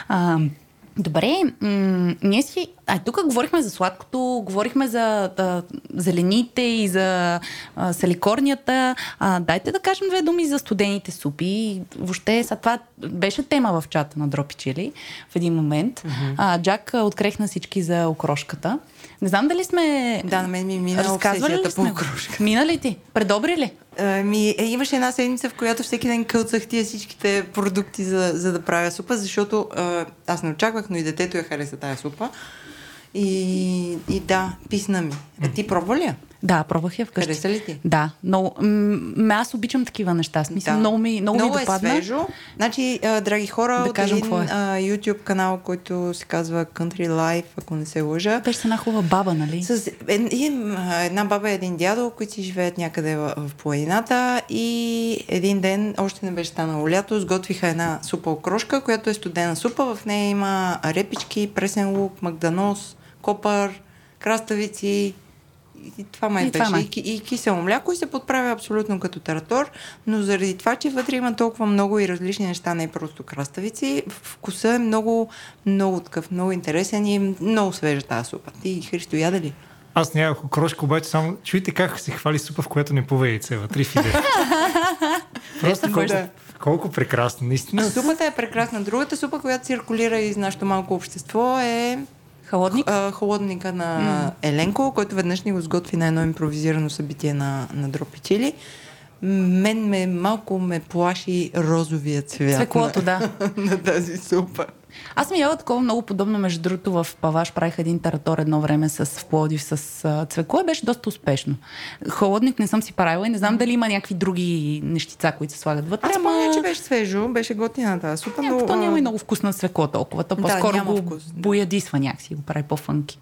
А, добре, м- ние си... А, тук говорихме за сладкото, говорихме за да, зелените и за а, саликорнията. А, дайте да кажем две думи за студените супи. Въобще, са, това беше тема в чата на Дропи Чили в един момент. Mm-hmm. А, Джак а, открехна всички за окрошката. Не знам дали сме... Да, на мен ми мина Разказвали ли по окрошка. Мина ли ти? Предобри ли? А, ми, е, имаше една седмица, в която всеки ден кълцах тия всичките продукти, за, за да правя супа, защото а, аз не очаквах, но и детето я хареса тая супа. И, и да, писна ми. А ти пробва ли я? Да, пробвах я вкъщи. Хареса ли ти? Да, много. М- аз обичам такива неща. Смисъл, Да. много ми, много много ми е допадна. свежо. Значи, а, драги хора, Да от кажем един е. а, YouTube канал, който се казва Country Life, ако не се лъжа. Беше една хубава баба, нали? С една баба и един дядо, които си живеят някъде в, в планината и един ден, още не беше станало лято, сготвиха една супа окрошка, която е студена супа. В нея има репички, пресен лук, магданоз, копър, краставици. И това май И това беше. май. И, и кисело мляко и се подправя абсолютно като таратор, но заради това, че вътре има толкова много и различни неща, не просто краставици, вкуса е много, много такъв, много интересен и е много свежа тази супа. Ти, Христо, яда ли? Аз нямах окрошка, обаче само чуйте как се хвали супа, в която не плува яйце вътре. Просто колко, Да. колко прекрасно, наистина. Супата е прекрасна. Другата супа, която циркулира из нашето малко общество е Холодник. а, холодника на Еленко, който веднъж ни го сготви на едно импровизирано събитие на, на Дропи Чили. Мен ме малко ме плаши розовия цвят Цвеклото, на, да. на тази супа. Аз съм яла такова много подобно, между другото, в Паваш правих един таратор едно време с в Плодив с а, цвекло и беше доста успешно. Холодник не съм си правила и не знам дали има някакви други нещица, които се слагат вътре. Аз ама- помня, че беше свежо, беше готина тази супа, но... То няма и много вкус на свекло толкова. То Да, по-скоро няма го вкус, да. боядисва някакси, го прави по-фънки.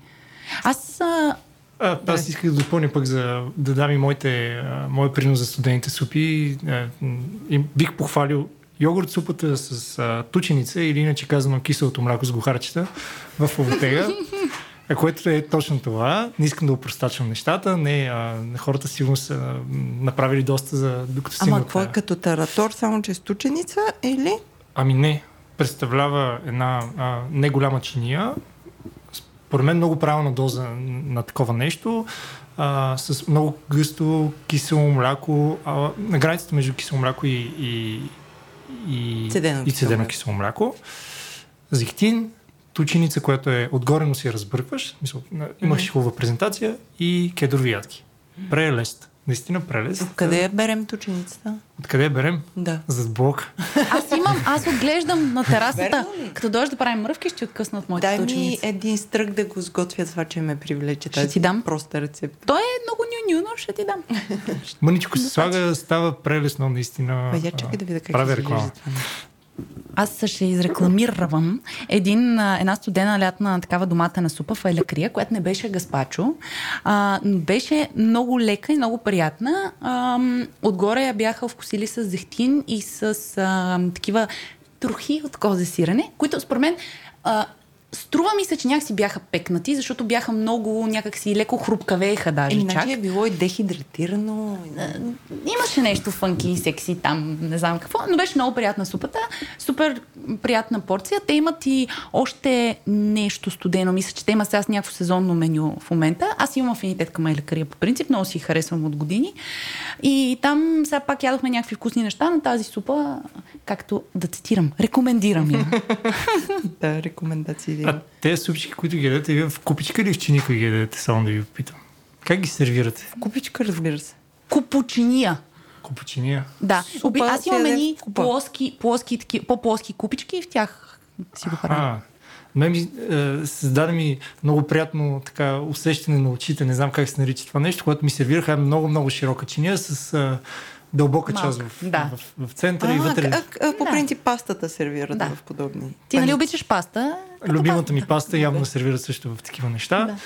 Аз а, А, аз исках да допълня пък за да дам и моите, а, мой принос за студените супи. И бих похвалил йогурт супата с а, тученица или иначе казано киселото мляко с гохарчета в овотега. Което е точно това. Не искам да упростачвам нещата. Не, а, хората сигурно са направили доста за докато Ама стигнат. какво е като таратор, само че с тученица или? Ами не. Представлява една а, не голяма чиния. Според мен много правилна доза на такова нещо. А, с много гъсто кисело мляко. А, на границата между кисело мляко и, и, и, Цедено и кисело цедено кисело мляко. Зехтин, тученица, която е отгоре, но си разбъркваш. Мисъл, имаш хубава презентация и кедрови ядки. Прелест. Наистина прелест. Къде я берем тученицата? Откъде я берем? Да. Зад блок. Аз имам, аз отглеждам на терасата. Като дойдеш да правим мръвки, ще ти откъсна от моите Дай ми ученици. един стрък да го сготвя това, че ме привлече Ще тази ти дам. проста рецепта. Той е много ню-ню, но ще ти дам. Мъничко се слага, става прелесно, наистина. Бе, я чакай да видя как Правя ще реклама. Аз ще изрекламирам един, една студена лятна такава доматена супа в Елекрия, която не беше гаспачо, а, но беше много лека и много приятна. А, отгоре я бяха вкусили с зехтин и с а, такива трохи от козе сирене, които според мен а, Струва ми се, че някакси бяха пекнати, защото бяха много някакси леко хрупкавееха даже Еми, чак. е било и дехидратирано. Имаше нещо фънки и секси там, не знам какво, но беше много приятна супата. Супер приятна порция. Те имат и още нещо студено. Мисля, че те имат сега с някакво сезонно меню в момента. Аз имам афинитет към елекария по принцип, много си харесвам от години. И там сега пак ядохме някакви вкусни неща, но тази супа, както да цитирам, рекомендирам я. Да, рекомендации. Да А тези супчики, които ги ядете, вие в купичка или в чиника ги ядете, само да ви попитам? Как ги сервирате? Купичка, разбира се. Купучиния. Купучиния? Да. Супа Аз имам едни в плоски, плоски, таки, по-плоски купички и в тях си го правя. Мен ми е, създаде ми много приятно така, усещане на очите, не знам как се нарича това нещо, което ми сервираха е много, много широка чиния с е, дълбока Малка, част в, да. в, в, центъра и А, вътре. а, а, по Да. принцип пастата сервират Да. в подобни. Ти нали обичаш паста? Любимата ми паста явно сервират също в такива неща.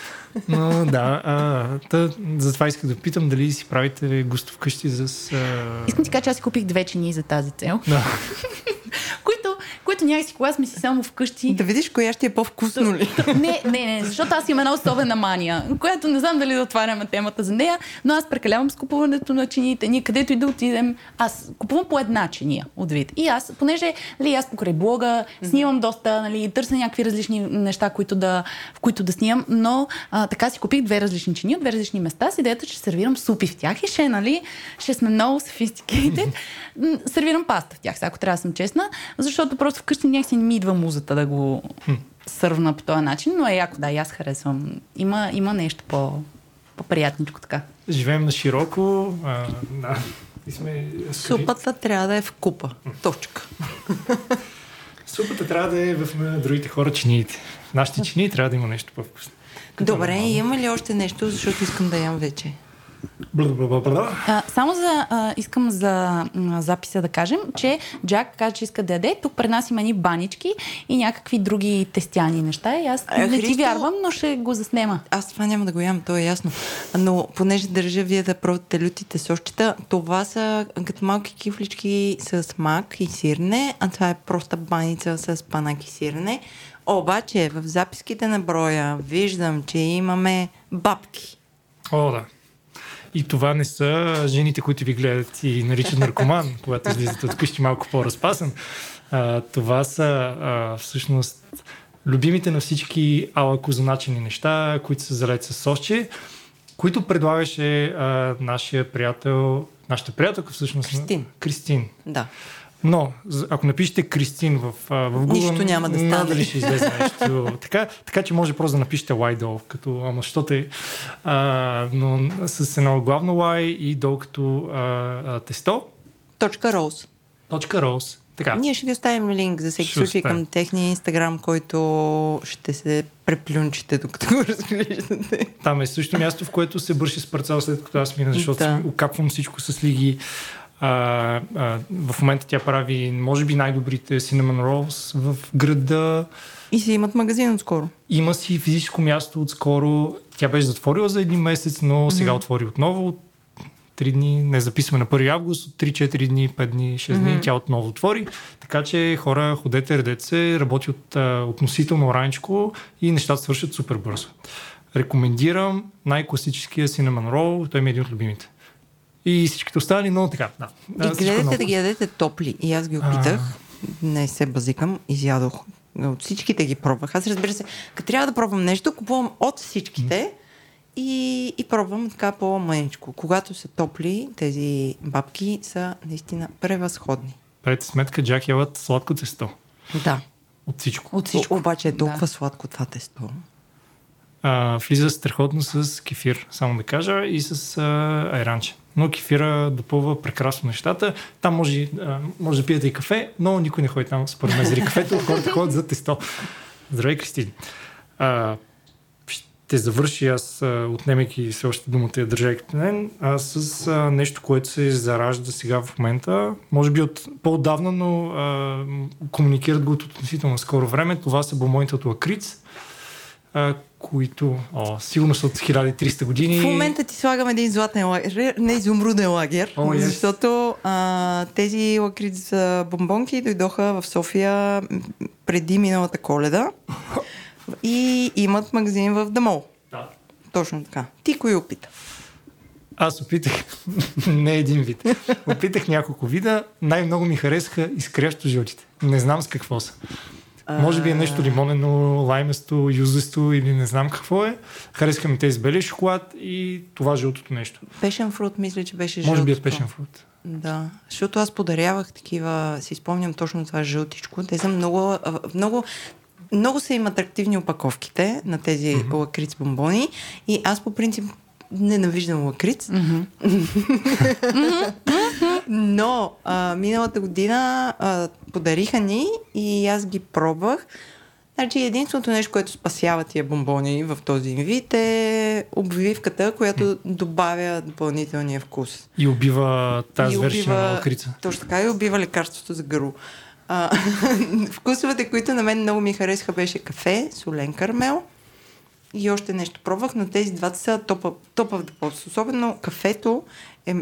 Но да, а, та, затова исках да питам дали си правите густо вкъщи с... А... Искам ти кажа, че аз си купих две чини за тази цел, Да. които, които някакси, когато сме си само вкъщи... Да видиш коя ще е по-вкусно ли. Не, не, не, защото аз имам една особена мания, която не знам дали да отваряме темата за нея, но аз прекалявам с купуването на чиниите. Ние където и да отидем, аз купувам по една чиния от вид. И аз, понеже нали, аз покрай блога снимам доста, нали, търся някакви различни неща, които да, в които да снимам, но а, така си купих две различни чини от две различни места с идеята, че сервирам супи в тях и ще, нали, ще сме много sophisticated. Сервирам паста в тях, ако трябва да съм честна, защото просто вкъщи някакси не ми идва музата да го сървна по този начин, но е яко, да, и аз харесвам. Има, има нещо по, по-приятничко така. Живеем на широко. А, да. И сме... Супата трябва да е в купа. Точка. Супата трябва да е в другите хора чиниите. Нашите чинии трябва да има нещо по-вкусно. Добре, нормално. има ли още нещо, защото искам да ям вече? А, само за, а, искам за м, записа да кажем, че Джак каза, че иска да яде. Тук пред нас има ни банички и някакви други тестяни неща. И аз А, не ти Христо- вярвам, но ще го заснема. Аз това няма да го ям, то е ясно. Но понеже държа вие да пробвате лютите сощета, това са като малки кифлички с мак и сирене, а това е проста баница с панак и сирене. Обаче в записките на броя виждам, че имаме бабки. О, да. И това не са жените, които ви гледат и наричат наркоман, когато излизате от къщи малко по-разпасан. А, това са а, всъщност любимите на всички алакозоначени неща, които са залети с сосче, които предлагаше а, нашия приятел, нашата приятелка всъщност. Кристин. Кристин. Да. Но, ако напишете Кристин в, в Google, Нищо няма да стане. надали ще излезе нещо. така, така че може просто да напишете Y долу, като, ама що е, а, но с едно главно Y и долу като а, а, тесто. Точка Роуз. Точка Rose. Така. Ние ще ви оставим линк за всеки Ще случай оставим. към техния инстаграм, който ще се преплюнчите, докато го разглеждате. Там е също място, в което се бърши с парцал, след като аз мина, защото да. окапвам всичко с лиги. А, а, в момента тя прави, може би, най-добрите cinnamon rolls в града. И си имат магазин отскоро. Има си физическо място отскоро. Тя беше затворила за един месец, но сега отвори отново. От Три дни, не записваме на 1 август, от 3-4 дни, 5 дни, 6 дни, тя отново отвори. Така че хора, ходете, редете се, работи от а, относително раничко и нещата свършат супер бързо. Рекомендирам най-класическия cinnamon roll, той ми е един от любимите. И всичките останали, но така, да. И гледате да ги ядете топли. И аз ги опитах. Не се базикам. Изядох. От всичките ги пробвах. Аз разбира се, като трябва да пробвам нещо, купувам от всичките и, и пробвам така по-мъничко. Когато са топли, тези бабки са наистина превъзходни. Правете сметка, Джак ялът сладко тесто. Да. От всичко. От всичко. О, обаче е толкова Да. сладко това тесто. А, влиза страхотно с кефир, само да кажа, и с а, айранче. Но кефира допълва прекрасно нещата. Там може, може да пиете и кафе, но никой не ходи там според мен заради кафето, хората ходят за тесто. Здравей, Кристин. А, ще завърши аз, отнемайки все още думата и държайки мен, а, с а, нещо, което се заражда сега в момента. Може би от по-отдавна, но а, комуникират го от относително скоро време. Това са бомоните от лакриц а, които о, сигурно са от 1300 години. В момента ти слагам един златен лагер, не изумруден лагер, О, yes. защото а, тези лакриц а, бомбонки дойдоха в София преди миналата коледа и имат магазин в Дамол. Да. Точно така. Ти кои опита? Аз опитах не един вид. Опитах няколко вида. Най-много ми харесаха изкрящо жълтите. Не знам с какво са. Може би е нещо лимонено, лайместо, юзесто или не знам какво е. Харесаха ми тези белия шоколад и това жълтото нещо. Пешен фрут, мисля, че беше Може би е пешен фрут. Да, защото аз подарявах такива, си спомням точно това жълтичко. Те са много, много, много са им атрактивни опаковките на тези mm-hmm. лакриц бомбони и аз по принцип ненавиждам лакриц. Но а, миналата година а, подариха ни и аз ги пробвах. Значи единственото нещо, което спасява тия бомбони в този вид е обвивката, която добавя допълнителния вкус. И убива тази версия на лакрица. Точно така и убива лекарството за гърло. А, вкусовете, които на мен много ми харесаха, беше кафе, солен кармел и още нещо пробвах, но тези двата са топа, топа в. Особено кафето е,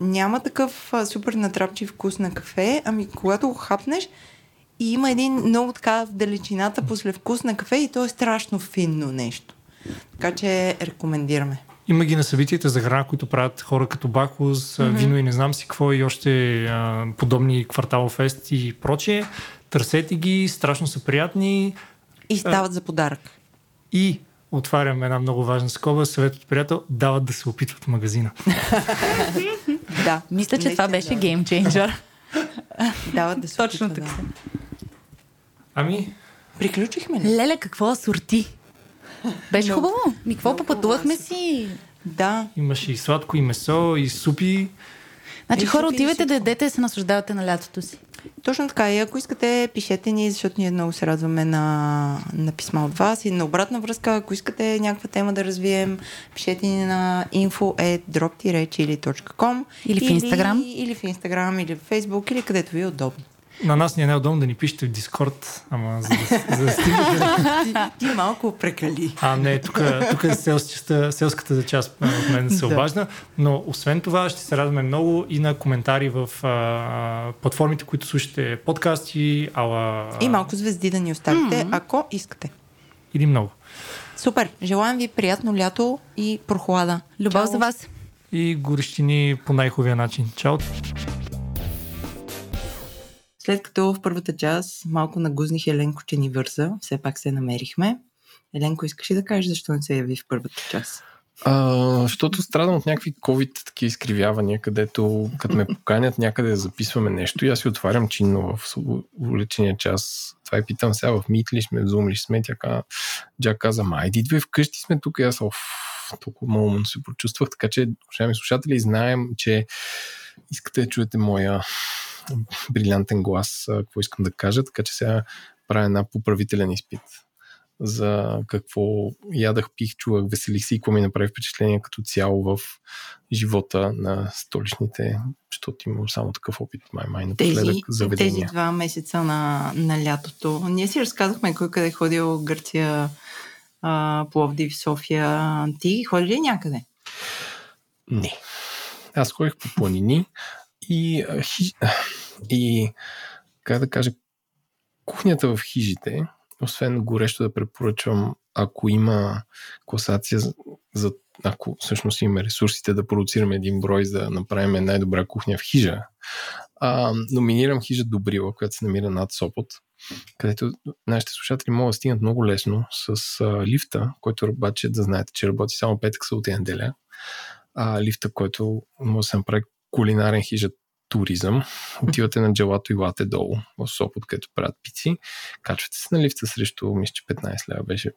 няма такъв а, супер натрапчив вкус на кафе, ами когато го хапнеш и има един много така в далечината после вкус на кафе и то е страшно финно нещо. Така че рекомендираме. Има ги на събитията за храна, които правят хора като Бакус, mm-hmm. вино и не знам си какво и още а, подобни квартал фест и прочие. Търсете ги, страшно са приятни И стават за подарък. и отварям една много важна скоба, съвет от приятел, дават да се опитват в магазина. Да. Мисля, че това беше геймчейнджър. Дават да се Точно опитва, така. Да. Ами, Приключихме ли? Леле, какво асорти? Беше хубаво. Ми какво попътувахме си? Да. имаше и сладко, и месо, и супи. Значи И хора, отивайте да ядете и се наслаждавате на лятото си. Точно така. И ако искате, пишете ни, защото ние много се радваме на, на писма от вас и на обратна връзка. Ако искате някаква тема да развием, пишете ни на info.drop-chili.com Или в Инстаграм. Или, или в Инстаграм, или в Фейсбук, или където ви е удобно. На нас ни е неудобно да ни пишете в Дискорд, ама за да, за да стигнете. Ти, ти малко прекали. А, не, тук, тук е селската, селската част от мен се Да. обажда, но освен това ще се радваме много и на коментари в а, платформите, които слушате подкасти, ала... И малко звезди да ни оставите, ако искате. Или много. Супер! Желаем ви приятно лято и прохлада. Любов Чао! за вас. И горещини по най-хубавия начин. Чао! След като в първата част малко нагузних Еленко, че ни върза, все пак се намерихме. Еленко, искаш ли да кажеш защо не се яви в първата част? А, защото страдам от някакви COVID такива изкривявания, където като ме поканят някъде да записваме нещо и аз си отварям чинно в увлечения час. Това и питам сега в Meet ли сме, в Zoom ли сме, тя Джак каза, ма, иди две вкъщи сме тук и аз оф, толкова малумно се почувствах, така че, уважаеми слушатели, знаем, че искате да чуете моя брилянтен глас, какво искам да кажа, така че сега правя една поправителен изпит за какво ядах, пих, чувах, веселих се и какво ми направи впечатление като цяло в живота на столичните, защото имам само такъв опит, май, май напоследък, Тези, тези два месеца на, на лятото. Ние си разказахме кой къде е ходил Гърция, Пловдив, София. Ти ходи ли някъде? Не. Аз ходих по планини и, и как да кажа, кухнята в хижите, освен горещо да препоръчвам, ако има класация за ако всъщност имаме ресурсите да продуцираме един брой, за да направим най-добра кухня в хижа, а, номинирам хижа Добрила, която се намира над Сопот, където нашите слушатели могат да стигнат много лесно с а, лифта, който обаче да знаете, че работи само петък, събота и неделя. А, лифта, който може да се направи кулинарен хижа туризъм. Отивате на джелато и лате долу в Сопот, където правят пици. Качвате се на лифта срещу, мисля, че 15 лева беше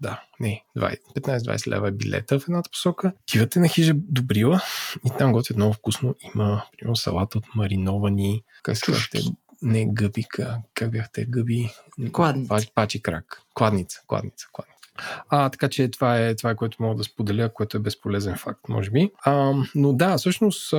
да, не, 20 15-20 лева е билета в едната посока. Отивате на хижа Добрила и там готвят много вкусно. Има, примерно, салат от мариновани, как се казвате, не гъби, как, бяхте гъби? Кладница. Пачи крак. Кладница, кладница, кладница. А, така че това е, това е което мога да споделя, което е безполезен факт, може би. А, но да, всъщност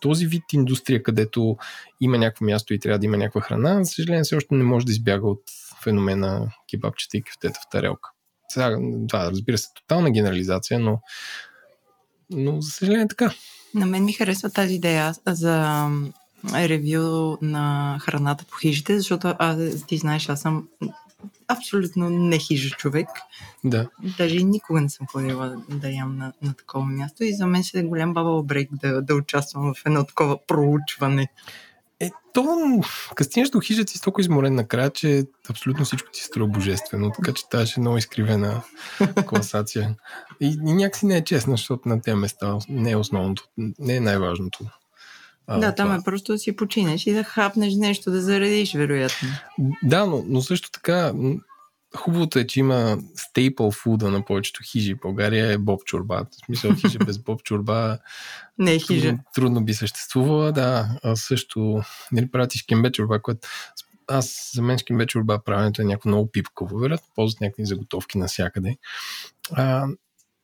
този вид индустрия, където има някакво място и трябва да има някаква храна, за съжаление все още не може да избяга от феномена кебабчета и кефтета в тарелка. Сега, това, разбира се, тотална генерализация, но, но за съжаление е така. На мен ми харесва тази идея за ревю на храната по хижите, защото аз, ти знаеш, аз съм абсолютно не хижа човек. Да. Даже и никога не съм ходила да ям на, на такова място и за мен ще е голям баба брейк да, да участвам в едно такова проучване. Е, то, като стигнеш до хижата си толкова изморен накрая, че абсолютно всичко ти струва божествено, така че тази е много изкривена класация. И, и някакси не е честно, защото на тези места не е основното, не е най-важното. А, да, там това. е просто да си починеш и да хапнеш нещо, да заредиш, вероятно. Да, но, но също така хубавото е, че има стейпъл фуда на повечето хижи. В България е боб чорба. В смисъл хижа без боб чорба Не е хижа. трудно, трудно би съществувала. Да, а също нали, правят и шкембе чорба, което аз за мен шкембе чорба правенето е някакво много пипково. Вероятно ползват някакви заготовки навсякъде. А,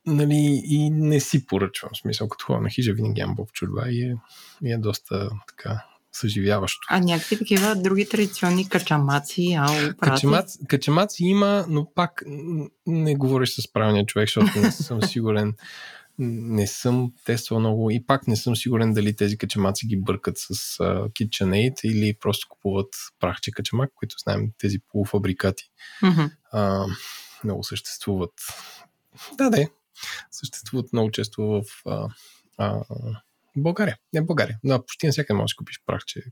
нали, и не си поръчвам. В смисъл, като ходя на хижа, винаги имам боб чорба и е, и е доста така съживяващо. А някакви такива други традиционни качамаци, ало, прати. Качемац, качемаци има, но пак не говориш с правилния човек, защото не съм сигурен. Не съм тествал много и пак не съм сигурен дали тези качемаци ги бъркат с uh, KitchenAid или просто купуват прахче качемак, които знаем тези полуфабрикати Мгм. а, много съществуват. Да, да, съществуват много често в а, а, България. Не България, но почти навсякъде можеш да купиш прахче,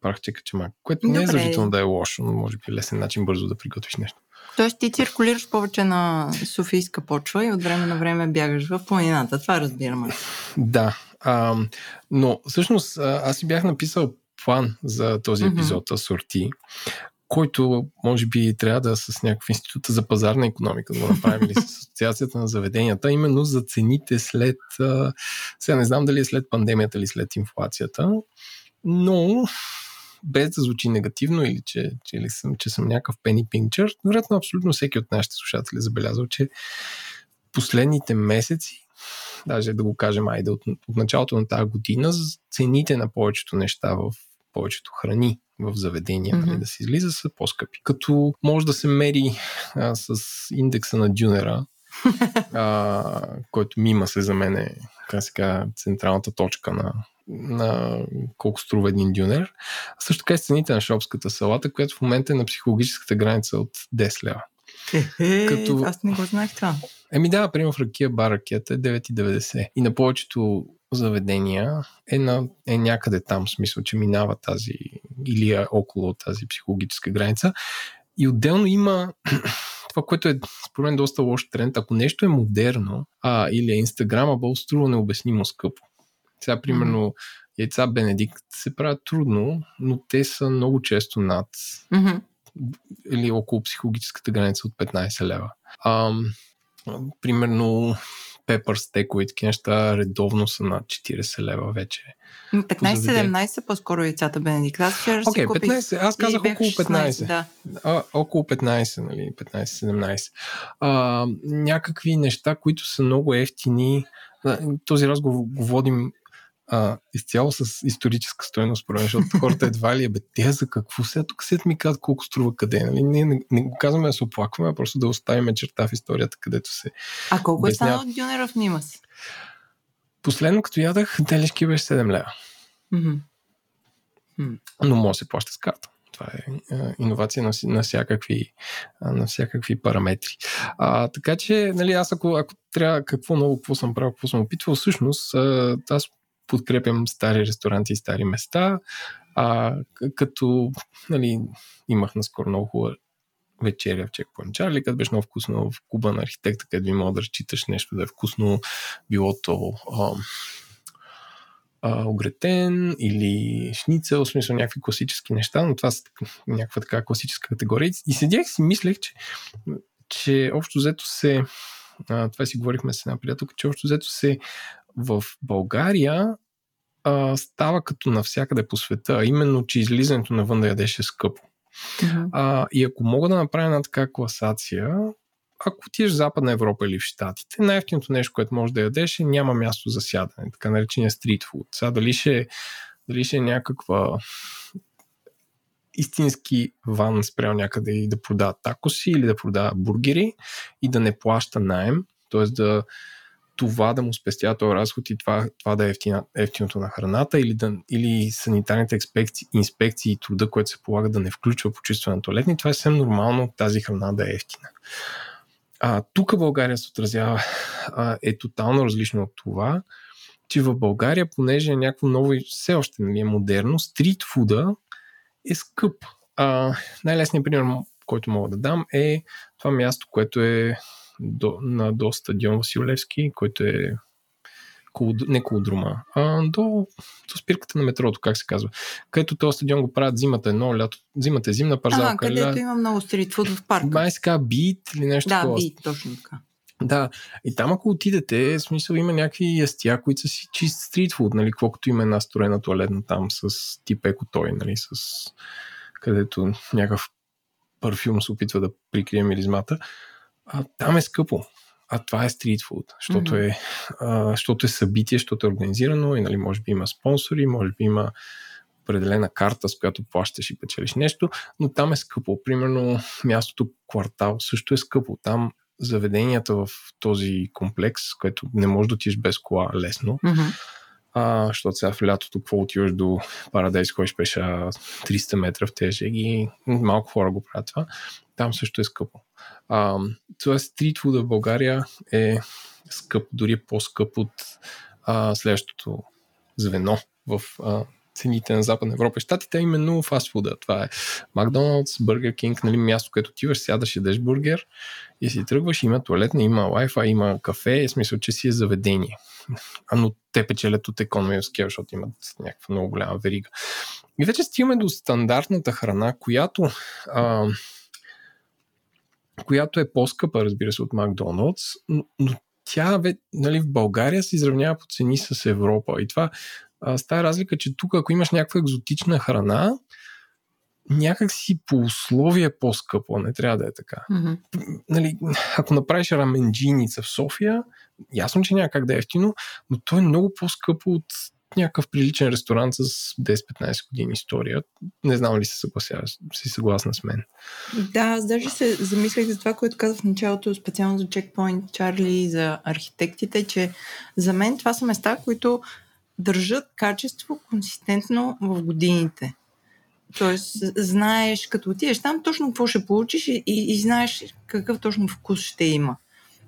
прахче качемак, което не е Добре. задължително да е лошо, но може би е лесен начин бързо да приготвиш нещо. Тоест ти циркулираш повече на Софийска почва и от време на време бягаш в планината. Това разбираме. Да, а, но всъщност аз си бях написал план за този епизод Асорти, който може би трябва да с някакъв института за пазарна економика да го направим или с асоциацията на заведенията, именно за цените след, сега не знам дали е след пандемията или след инфлацията, но без да звучи негативно или че, че, или съм, че съм някакъв пени пинчър, вероятно абсолютно всеки от нашите слушатели е забелязал, че последните месеци, даже да го кажем, айде от, от началото на тази година, цените на повечето неща в повечето храни в заведения, mm-hmm. нали, да се излиза, са по-скъпи. Като може да се мери а, с индекса на Дюнера, а, който мима се за мен е как сега, централната точка на, на колко струва един дюнер. А също така и цените на шопската салата, която в момента е на психологическата граница от 10 лева. Е, Като... Аз не го знаех това. Еми да, примерно в ракия бар ракията е 9,90. И на повечето заведения е, на, е някъде там, в смисъл, че минава тази или е около тази психологическа граница. И отделно има това, което е според мен доста лош тренд. Ако нещо е модерно а, или е инстаграмабъл, струва необяснимо скъпо. Сега, примерно, яйца Бенедикт се правят трудно, но те са много често над mm-hmm. Или около психологическата граница от 15 лева. А, примерно, пепър стекове такива неща редовно са над 40 лева вече. 15-17 по-скоро яйцата Бенедикт. Аз вчера okay, си купих 15, аз казах около 15. 16, да. а, около 15, нали, 15-17. А, някакви неща, които са много ефтини. Този разговор го водим а, изцяло с историческа стоеност, според защото хората едва ли е, бе, те за какво сега тук след ми казват колко струва къде. Нали? Ние не, не го казваме да се оплакваме, а просто да оставим черта в историята, където се. А колко е станало от Дюнера в Нима си? Последно, като ядах, телешки беше 7 лева. Mm-hmm. Но може да се плаща с карта. Това е а, иновация на, на, всякакви, а, на всякакви параметри. А, така че, нали, аз ако, ако трябва какво ново, какво съм правил, какво съм опитвал, всъщност аз подкрепям стари ресторанти и стари места, а, като нали, имах наскоро много хубава вечеря в Checkpoint Charlie, където беше много вкусно в Куба на архитекта, където ви мога да разчиташ нещо да е вкусно, било то а, а, огретен или шницел, в смисъл някакви класически неща, но това са някаква така класическа категория. И седях си мислех, че, че общо взето се а, това си говорихме с една приятелка, че общо взето се в България а, става като навсякъде по света, именно, че излизането навън да ядеш е скъпо. Mm-hmm. А, и ако мога да направя една така класация, ако отидеш в Западна Европа или в Штатите, най-ефтиното нещо, което можеш да ядеш е няма място за сядане, така наречения фуд. Сега дали ще, дали ще е някаква истински ван спрямо някъде и да продава такоси или да продава бургери и да не плаща найем, т.е. да това да му спестява този разход и това, това да е ефтина, ефтиното на храната или, да, или санитарните инспекции, инспекции и труда, което се полага да не включва почистване на туалетни, това е съвсем нормално тази храна да е ефтина. А, тук България се отразява а, е тотално различно от това, че в България, понеже е някакво ново и все още нали, е модерно, стритфуда е скъп. А, най-лесният пример, който мога да дам е това място, което е до, на до стадион Василевски, който е не колодрума, а до, до спирката на метрото, как се казва. Където този стадион го правят зимата едно, лято, зимата е зимна парзалка. А, където ля... има много стритфуд в парка. Май се бит или нещо да, такова. Да, бит, точно така. Да, и там ако отидете, в смисъл има някакви ястия, които са си чист стритфуд, нали, колкото има една строена туалетна там с тип той, нали, с където някакъв парфюм се опитва да прикрие миризмата а, там е скъпо. А това е стритфуд, защото, mm-hmm. е, а, защото е събитие, защото е организирано и нали, може би има спонсори, може би има определена карта, с която плащаш и печелиш нещо, но там е скъпо. Примерно мястото квартал също е скъпо. Там заведенията в този комплекс, което не може да отидеш без кола лесно, mm-hmm. а, защото сега в лятото, какво отиваш до Парадайс, ходиш пеша 300 метра в тези жеги, малко хора го правят това, там също е скъпо. А, това стритфуда в България е скъп, дори по-скъп от а, следващото звено в а, цените на Западна Европа и Штатите, именно фастфуда. Това е Макдоналдс, Бургер Кинг, нали, място, където отиваш, сядаш, ядеш бургер и си тръгваш, има туалетна, има Wi-Fi, има кафе, е смисъл, че си е заведение. А, но те печелят от economy of защото имат някаква много голяма верига. И вече стигаме до стандартната храна, която а, която е по-скъпа, разбира се, от Макдоналдс, но, но тя нали, в България се изравнява по цени с Европа. И това а, с тази разлика, че тук, ако имаш някаква екзотична храна, някак си по условие по-скъпо, не трябва да е така. Мгм. Нали, ако направиш раменджиница в София, ясно, че няма как да е ефтино, но то е много по-скъпо от някакъв приличен ресторант с 10-15 години история. Не знам ли се съгласяваш, си съгласна с мен. Да, даже се замислях за това, което казах в началото, специално за Checkpoint Чарли и за архитектите, че за мен това са места, които държат качество консистентно в годините. Тоест, знаеш, като отидеш там, точно какво ще получиш и, и, и знаеш какъв точно вкус ще има.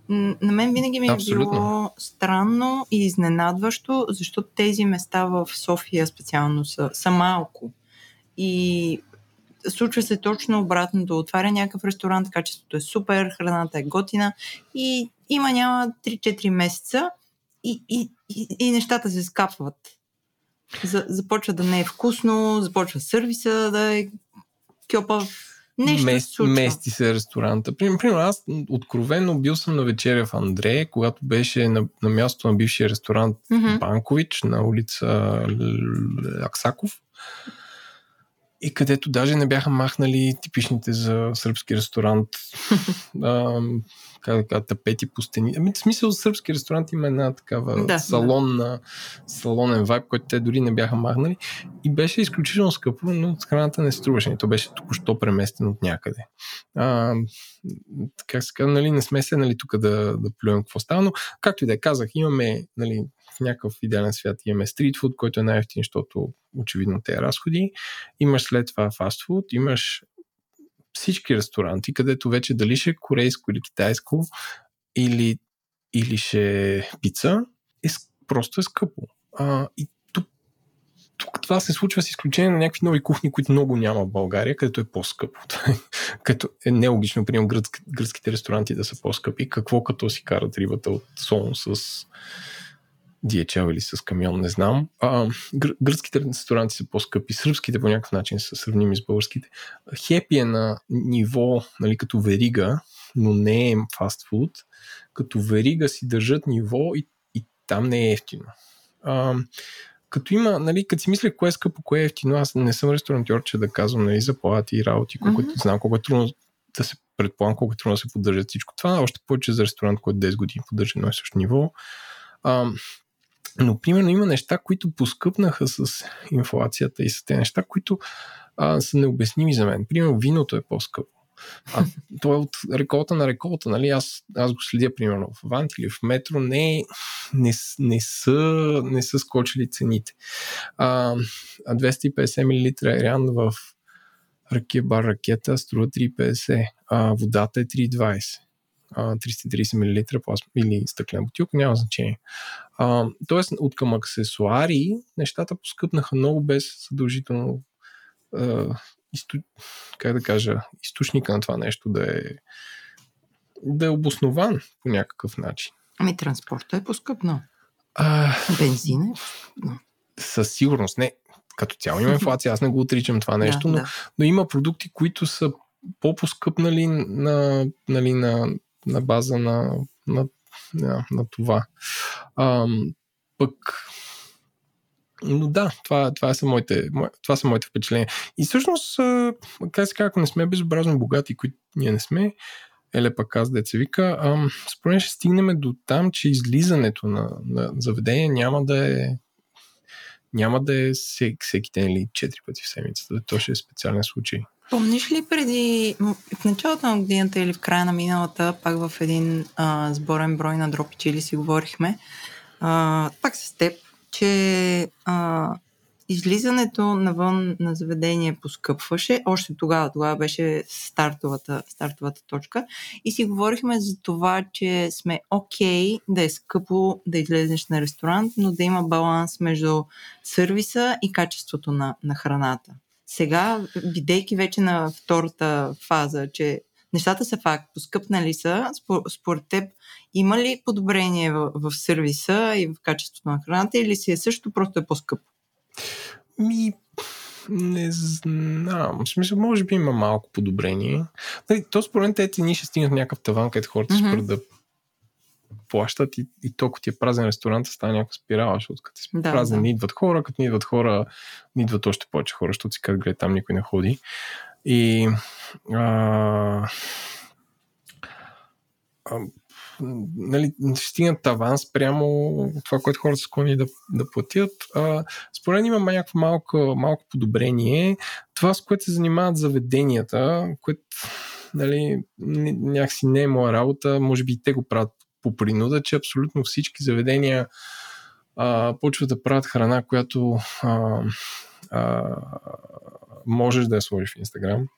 На мен винаги ми е Абсолютно. било странно и изненадващо, защото тези места в София специално са, са малко. И случва се точно обратното. Отваря някакъв ресторант, качеството е супер, храната е готина и има няма 3-4 месеца и, и, и, и нещата се скапват. За, започва да не е вкусно, започва сервиса да е кьопав. Нещо се Мес, случва. мести се ресторанта. Примерно, аз откровенно бил съм на вечеря в Андре, когато беше на, на място на бившия ресторант Мгм. Банкович на улица Аксаков. И където даже не бяха махнали типичните за сръбски ресторант а, как да кажа, тапети по стени. Ами, в смисъл, сръбски ресторант има една такава Да, салонна, салонен вайб, който те дори не бяха махнали. И беше изключително скъпо, но храната не струваше. И то беше току-що преместено от някъде. А, как се казва, нали, не сме се нали, тук да, да плюем какво става, но както и да е, казах, имаме нали, в някакъв идеален свят имаме стритфуд, който е най-ефтин, защото очевидно те е разходи. Имаш след това фастфуд, имаш всички ресторанти, където вече дали ще е корейско или китайско, или, или ще е пица, е, просто е скъпо. А, и тук, тук това се случва с изключение на някакви нови кухни, които много няма в България, където е по-скъпо. като е нелогично, примерно, гръцки, гръцките ресторанти да са по-скъпи. Какво като си карат рибата от сон с DHL или с камион, не знам. А, гр- гръцките ресторанти са по-скъпи, сръбските по някакъв начин са сравними с българските. Хепи е на ниво, нали, като верига, но не е фастфуд. Като верига си държат ниво и, и там не е ефтино. А, като има, нали, като си мисля кое е скъпо, кое е ефтино, аз не съм ресторантьор, че да казвам нали, заплати и работи, колко Мгм. знам колко е трудно да се предполагам колко е трудно да се поддържа всичко това. Още повече за ресторант, който 10 години поддържа едно и също ниво. А, но, примерно, има неща, които поскъпнаха с инфлацията и с тези неща, които а, са необясними за мен. Примерно, виното е по-скъпо. А то е от реколта на реколта, нали? Аз, аз го следя, примерно, в Авант или в метро, не, не, не, са, не са скочили цените. А, а 250 мл Ериан в ракия бар ракета струва 3,50. А, водата е 3,20. А, 330 мл плазма или стъклена бутилка, няма значение. А, тоест, от към аксесуари, нещата поскъпнаха много без задължително а, изту... как да кажа, източника на това нещо да е да е обоснован по някакъв начин. Ами транспорта е поскъпнал. А, Бензин е. със сигурност не. Като цяло има инфлация, аз не го отричам това нещо, да, но, да. но има продукти, които са по-поскъпнали на, нали, на, на база на, на, на, на това. Ам, пък но да, това, това, са моите, мо- това са моите впечатления. И всъщност, а, как се ако не сме безобразно богати, които ние не сме, еле пък аз деца вика, според мен ще стигнем до там, че излизането на, на заведение няма да е няма да е всеки, ден или 4 пъти в седмицата. То ще е специален случай. Помниш ли преди, в началото на годината или в края на миналата, пак в един а, сборен брой на дропи чили си говорихме, а, пак с теб, че а, излизането навън на заведение поскъпваше. Още тогава, тогава беше стартовата, стартовата точка. И си говорихме за това, че сме окей okay да е скъпо да излезеш на ресторант, но да има баланс между сервиса и качеството на, на храната. Сега, бидейки вече на втората фаза, че нещата са факт, поскъпнали са, спо- според теб има ли подобрение в, в сервиса и в качеството на храната или си е също просто е по-скъпо? Ми, не знам. В смисъл, може би има малко подобрение. Нали, то според мен тези цени ще стигнат някакъв таван, където хората mm-hmm. спрат да плащат и, и толкова ти е празен ресторант, става някаква спирала, защото като си Да, празен, да. не идват хора, като не идват хора, не идват още повече хора, защото си казват, гледай, там никой не ходи. И а, а, нали, стигнат таван спрямо това, което хората са склонни да, да платят. А, според мен има някакво малко, малко подобрение. Това, с което се занимават заведенията, което нали, някакси не е моя работа, може би и те го правят по принуда, че абсолютно всички заведения а, почват да правят храна, която а, а, можеш да я сложиш в Инстаграм.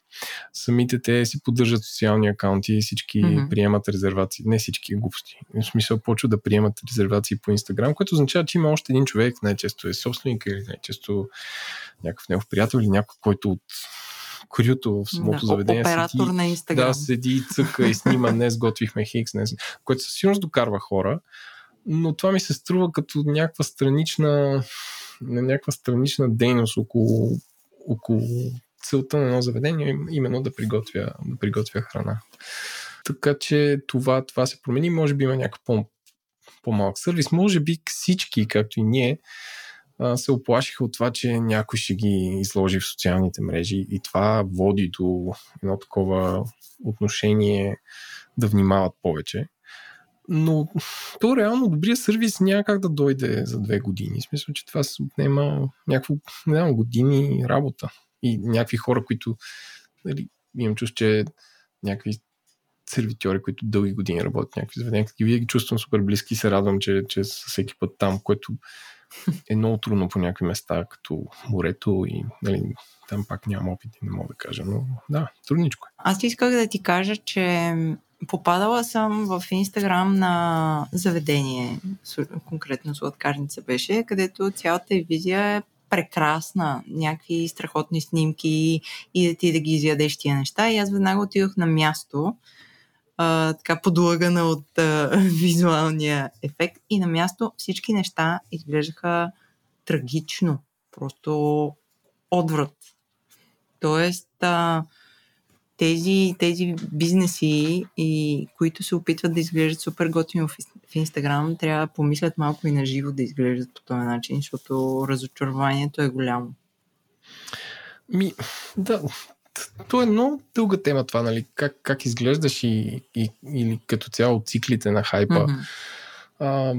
Самите те си поддържат социални акаунти и всички mm-hmm. приемат резервации. Не всички глупости. В смисъл почват да приемат резервации по Инстаграм, което означава, че има още един човек, най-често е собственик или най-често някакъв негов приятел или някой, който от крюто в самото Да, заведение Оператор седи, на Инстаграм. да, седи и цъка и снима, днес готвихме хикс, днес, което със сигурност докарва хора, но това ми се струва като някаква странична, някаква странична дейност около, около целта на едно заведение, именно да приготвя, да приготвя храна. Така че това, това се промени, може би има някакъв по, по-малък сервис, може би всички, както и ние, се оплашиха от това, че някой ще ги изложи в социалните мрежи и това води до едно такова отношение да внимават повече. Но то реално добрия сервис няма как да дойде за две години. В смисъл, че това се отнема някакво, години работа. И някакви хора, които нали, имам чувство, че някакви сервитьори, които дълги години работят някакви заведения, вие ги чувствам супер близки и се радвам, че, че са всеки път там, което е много трудно по някакви места, като морето и нали, там пак нямам опит и не мога да кажа, но да, трудничко е. Аз исках да ти кажа, че попадала съм в Инстаграм на заведение, конкретно сладкарница беше, където цялата й визия е прекрасна, някакви страхотни снимки и да ти да ги изядеш тия неща. И аз веднага отидох на място, а, така подлъгана от а, визуалния ефект. И на място всички неща изглеждаха трагично. Просто отврат. Тоест, а, тези, тези бизнеси, и, които се опитват да изглеждат супер готино в, в Инстаграм, трябва да помислят малко и на живо да изглеждат по този начин, защото разочарованието е голямо. Ми, да, то е много дълга тема това, нали? Как, как изглеждаш и, и, или като цяло циклите на хайпа. Мгм. А,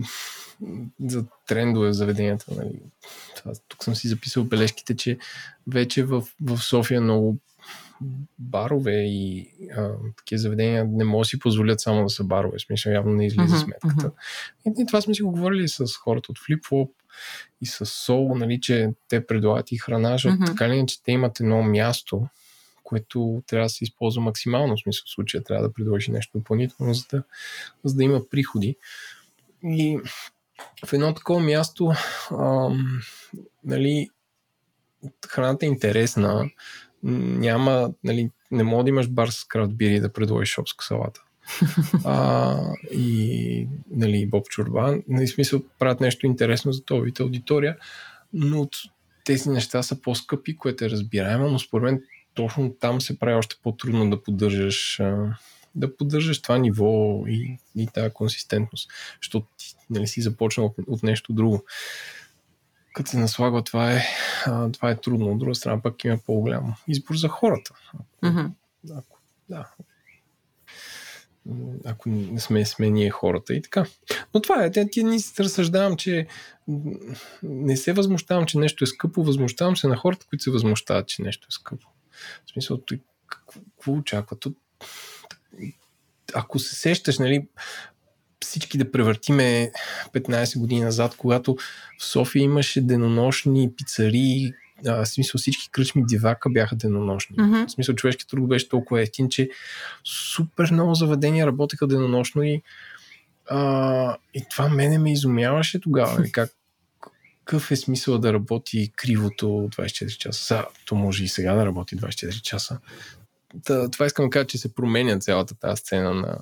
за трендове в заведенията. Нали. Това, тук съм си записал бележките, че вече в, в София много барове и а, такива заведения не могат да си позволят само да са барове. Смисъл, явно не излиза Мгм, сметката. И, и това сме си го говорили с хората от FlipFlop и с Soul, нали, че те предлагат и храна, защото Мгм. така ли че те имат едно място, което трябва да се използва максимално. В смисъл, в случая трябва да предложи нещо допълнително, за да, за да има приходи. И в едно такова място, ам, нали, храната е интересна, няма, нали, не мога да имаш бар с крафт бири и да предложиш шопска салата. а, и нали, Боб Чурбан, нали, смисъл правят нещо интересно за вид аудитория, но тези неща са по-скъпи, което е разбираемо, но според мен точно там се прави още по-трудно да поддържаш да поддържаш това ниво и, и тази консистентност, защото ти нали, си започнал от, от нещо друго. Като се наслагва, това е, а, това е трудно. От друга страна пък има по-голям избор за хората. Мгм. Ако, да. Ако не сме, сме ние хората и така. Но това е. Ти ни разсъждавам, че не се възмущавам, че нещо е скъпо, възмущавам се на хората, които се възмущават, че нещо е скъпо. В смисъл, той, какво, очаква? То, ако се сещаш, нали, всички да превъртиме 15 години назад, когато в София имаше денонощни пицари, а, в смисъл всички кръчми дивака бяха денонощни. Мгм. В смисъл човешки труд беше толкова ефтин, че супер много заведения работеха денонощно и, а, и това мене ме изумяваше тогава. Нали, Как, какъв е смисъл да работи кривото 24 часа? Сега, то може и сега да работи 24 часа. Та, това искам да кажа, че се променя цялата тази сцена на,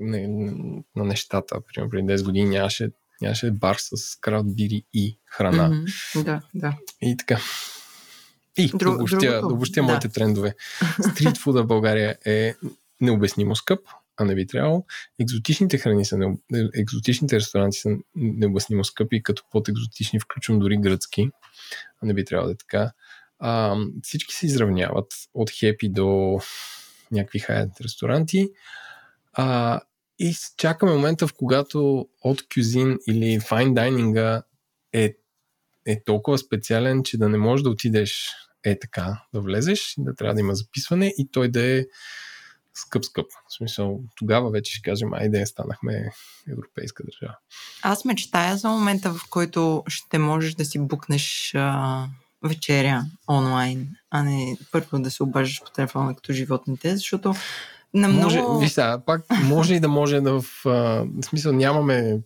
на, на нещата. Примерно преди 10 години нямаше, нямаше бар с крафт бири и храна. Мгм. Да, да. И така. И Друг- да обобщя, да обобщя да. моите трендове. Стритфуда в България е необяснимо скъп. А не би трябвало. Екзотичните храни са, екзотичните ресторанти са необяснимо скъпи, като под екзотични включвам дори гръцки, а не би трябвало да е така. А, всички се изравняват от хепи до някакви хайт ресторанти. А, и чакаме момента, в когато от кюзин или файн дайнинга е, е толкова специален, че да не можеш да отидеш е така, да влезеш, да трябва да има записване и той да е скъп-скъп. В смисъл, тогава вече ще кажем, айде, станахме европейска държава. Аз мечтая за момента, в който ще можеш да си букнеш а, вечеря онлайн, а не първо да се обаждаш по телефона като животните, защото на много... Може, виж сега, пак може и да може да в, а, в смисъл нямаме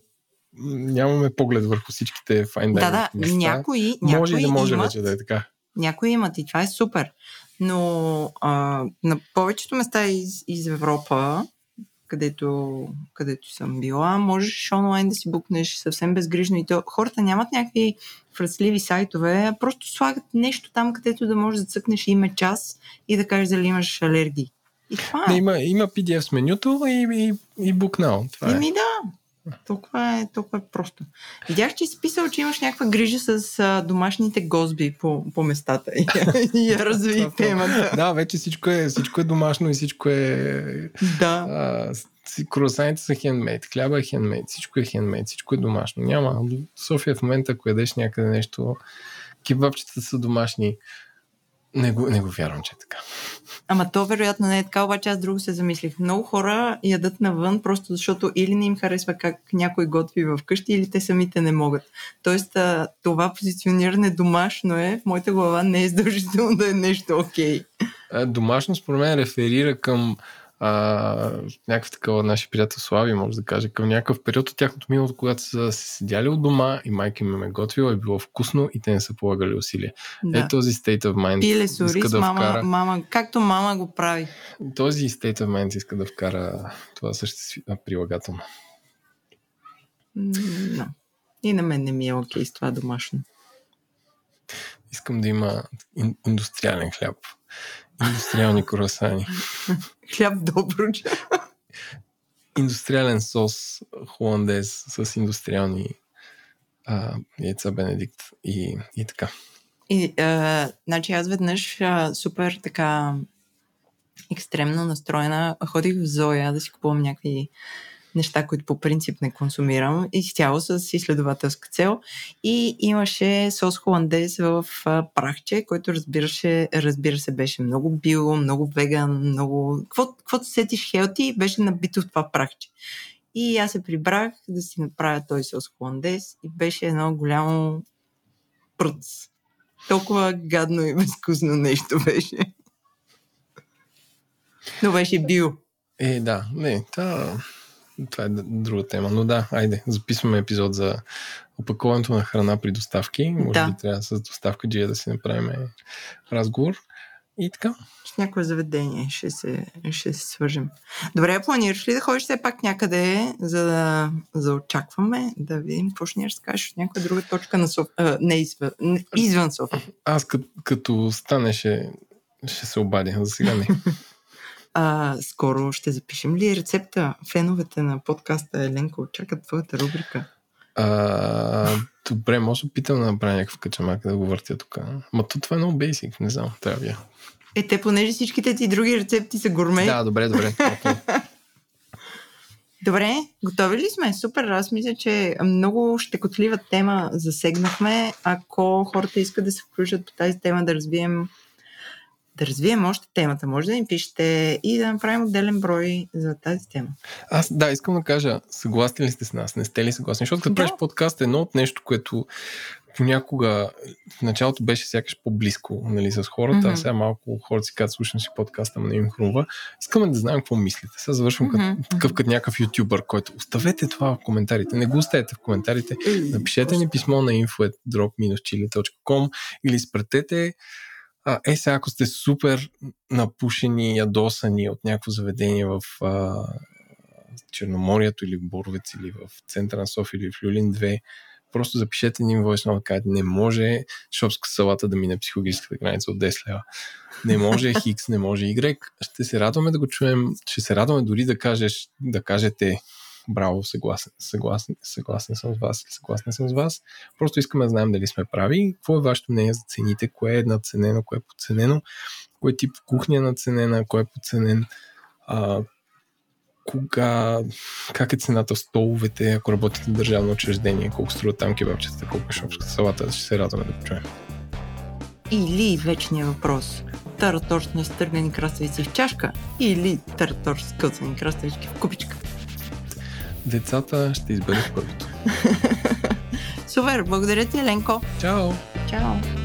нямаме поглед върху всичките fine Да, да, места. някои, може някои и да може имат, вече да е така. Някои имат и това е супер. Но а, на повечето места из, из Европа, където, където съм била, можеш онлайн да си букнеш съвсем безгрижно и то. Хората нямат някакви фръцливи сайтове, а просто слагат нещо там, където да можеш да цъкнеш име час и да кажеш дали имаш алергии. И това е. Не, има, има PDF с менюто и, и, и Now. Това е. Еми да, толкова е, толкова е просто. Видях, че си писал, че имаш някаква грижа с а, домашните гозби по, по местата и, и я разви темата. Да, вече всичко е, всичко е домашно и всичко е... Да. А, круасаните са хендмейд, хляба е хендмейд, всичко е хендмейд, всичко е домашно. Няма. София в момента, ако ядеш някъде нещо, кебабчетата са домашни. Не го, не го вярвам, че е така. Ама то вероятно не е така, обаче аз друго се замислих. Много хора ядат навън, просто защото или не им харесва как някой готви в къщи, или те самите не могат. Тоест, това позициониране домашно е, в моята глава не е задължително да е нещо окей. А, Домашно, според мен, реферира към а, някакъв такова наши приятел Слави, може да каже, към някакъв период от тяхното миналото, когато са се седяли от дома и майка им е готвила, е било вкусно и те не са полагали усилия. Да. Е този state of mind Пиле с ориз, да мама, вкара, мама, както мама го прави. този state of mind иска да вкара това също прилагателно. No. И на мен не ми е окей с това домашно. Искам да има ин, индустриален хляб. Индустриални круасани. Хляб добро, че. Индустриален сос холандез с индустриални а, яйца Бенедикт и, и така. И, а, значи аз веднъж а, супер така екстремно настроена ходих в Зоя да си купувам някакви неща, които по принцип не консумирам, изцяло с изследователска цел. И имаше сос холандез в прахче, който разбираше, разбира се беше много био, много веган, много... Какво, каквото сетиш хелти, беше набито в това прахче. И аз се прибрах да си направя този сос холандез и беше едно голямо пръц. Толкова гадно и безвкусно нещо беше. Но беше био. Е, да, не, това, това е друга тема. Но да, айде, записваме епизод за опаковането на храна при доставки. Може Да. би трябва с доставка джия да си направим разговор. И така. С някое заведение ще се, ще се свържем. Добре, планираш ли да ходиш все пак някъде, за да, за да очакваме, да видим какво ще ни разкажеш от някоя друга точка на София, а, не извън, не, извън София. Аз като, като стане ще, ще се обадя. За сега не. А, скоро ще запишем ли рецепта? Феновете на подкаста Еленко очакват твоята рубрика. А, добре, може да питам да направя някакъв качамак да го въртя тук. Ма то това е много бейсик, не знам, трябва я. Е, те, понеже всичките ти други рецепти са гурме. Да, добре, добре. Okay. Добре, готови ли сме? Супер, аз мисля, че много щекотлива тема засегнахме. Ако хората искат да се включат по тази тема, да развием да развием още темата, може да ни пишете и да направим отделен брой за тази тема. Аз, да, искам да кажа, съгласни ли сте с нас? Не сте ли съгласни? Защото като Да. правиш подкаст е едно от нещо, което понякога в началото беше сякаш по-близко нали, с хората, Мгм. а сега малко хората си казват, слушам си подкаста, ама не им хрумва. Искаме да знаем какво мислите. Сега завършвам Мгм. като, такъв като някакъв ютубър, който оставете това в коментарите. Не го оставете в коментарите. Напишете ни писмо на info.drop-chili.com или изпратете а, е, сега ако сте супер напушени, ядосани от някакво заведение в а, Черноморието или в Боровец или в центъра на София или в Люлин 2, просто запишете един voice note, кажете, не може шопска салата да мине психологическата граница от 10 лева. Не може Хикс, не може Y. Ще се радваме да го чуем, ще се радваме дори да кажеш, да кажете браво, съгласен, съгласен, съгласен съм с вас, съгласен съм с вас. Просто искаме да знаем дали сме прави. Какво е вашето мнение за цените? Кое е надценено, кое е подценено? Кой тип кухня е надценена, кой е подценен? А, кога, как е цената в столовете, ако работите в държавно учреждение, колко струва там кебабчета, колко е шопската салата, ще се радваме да чуем. Или вечния въпрос. Тараторс на стъргани краставици в чашка или тараторс с късани краставички в купичка. Децата ще изберат първото. Супер, благодаря ти, Еленко. Чао! Чао!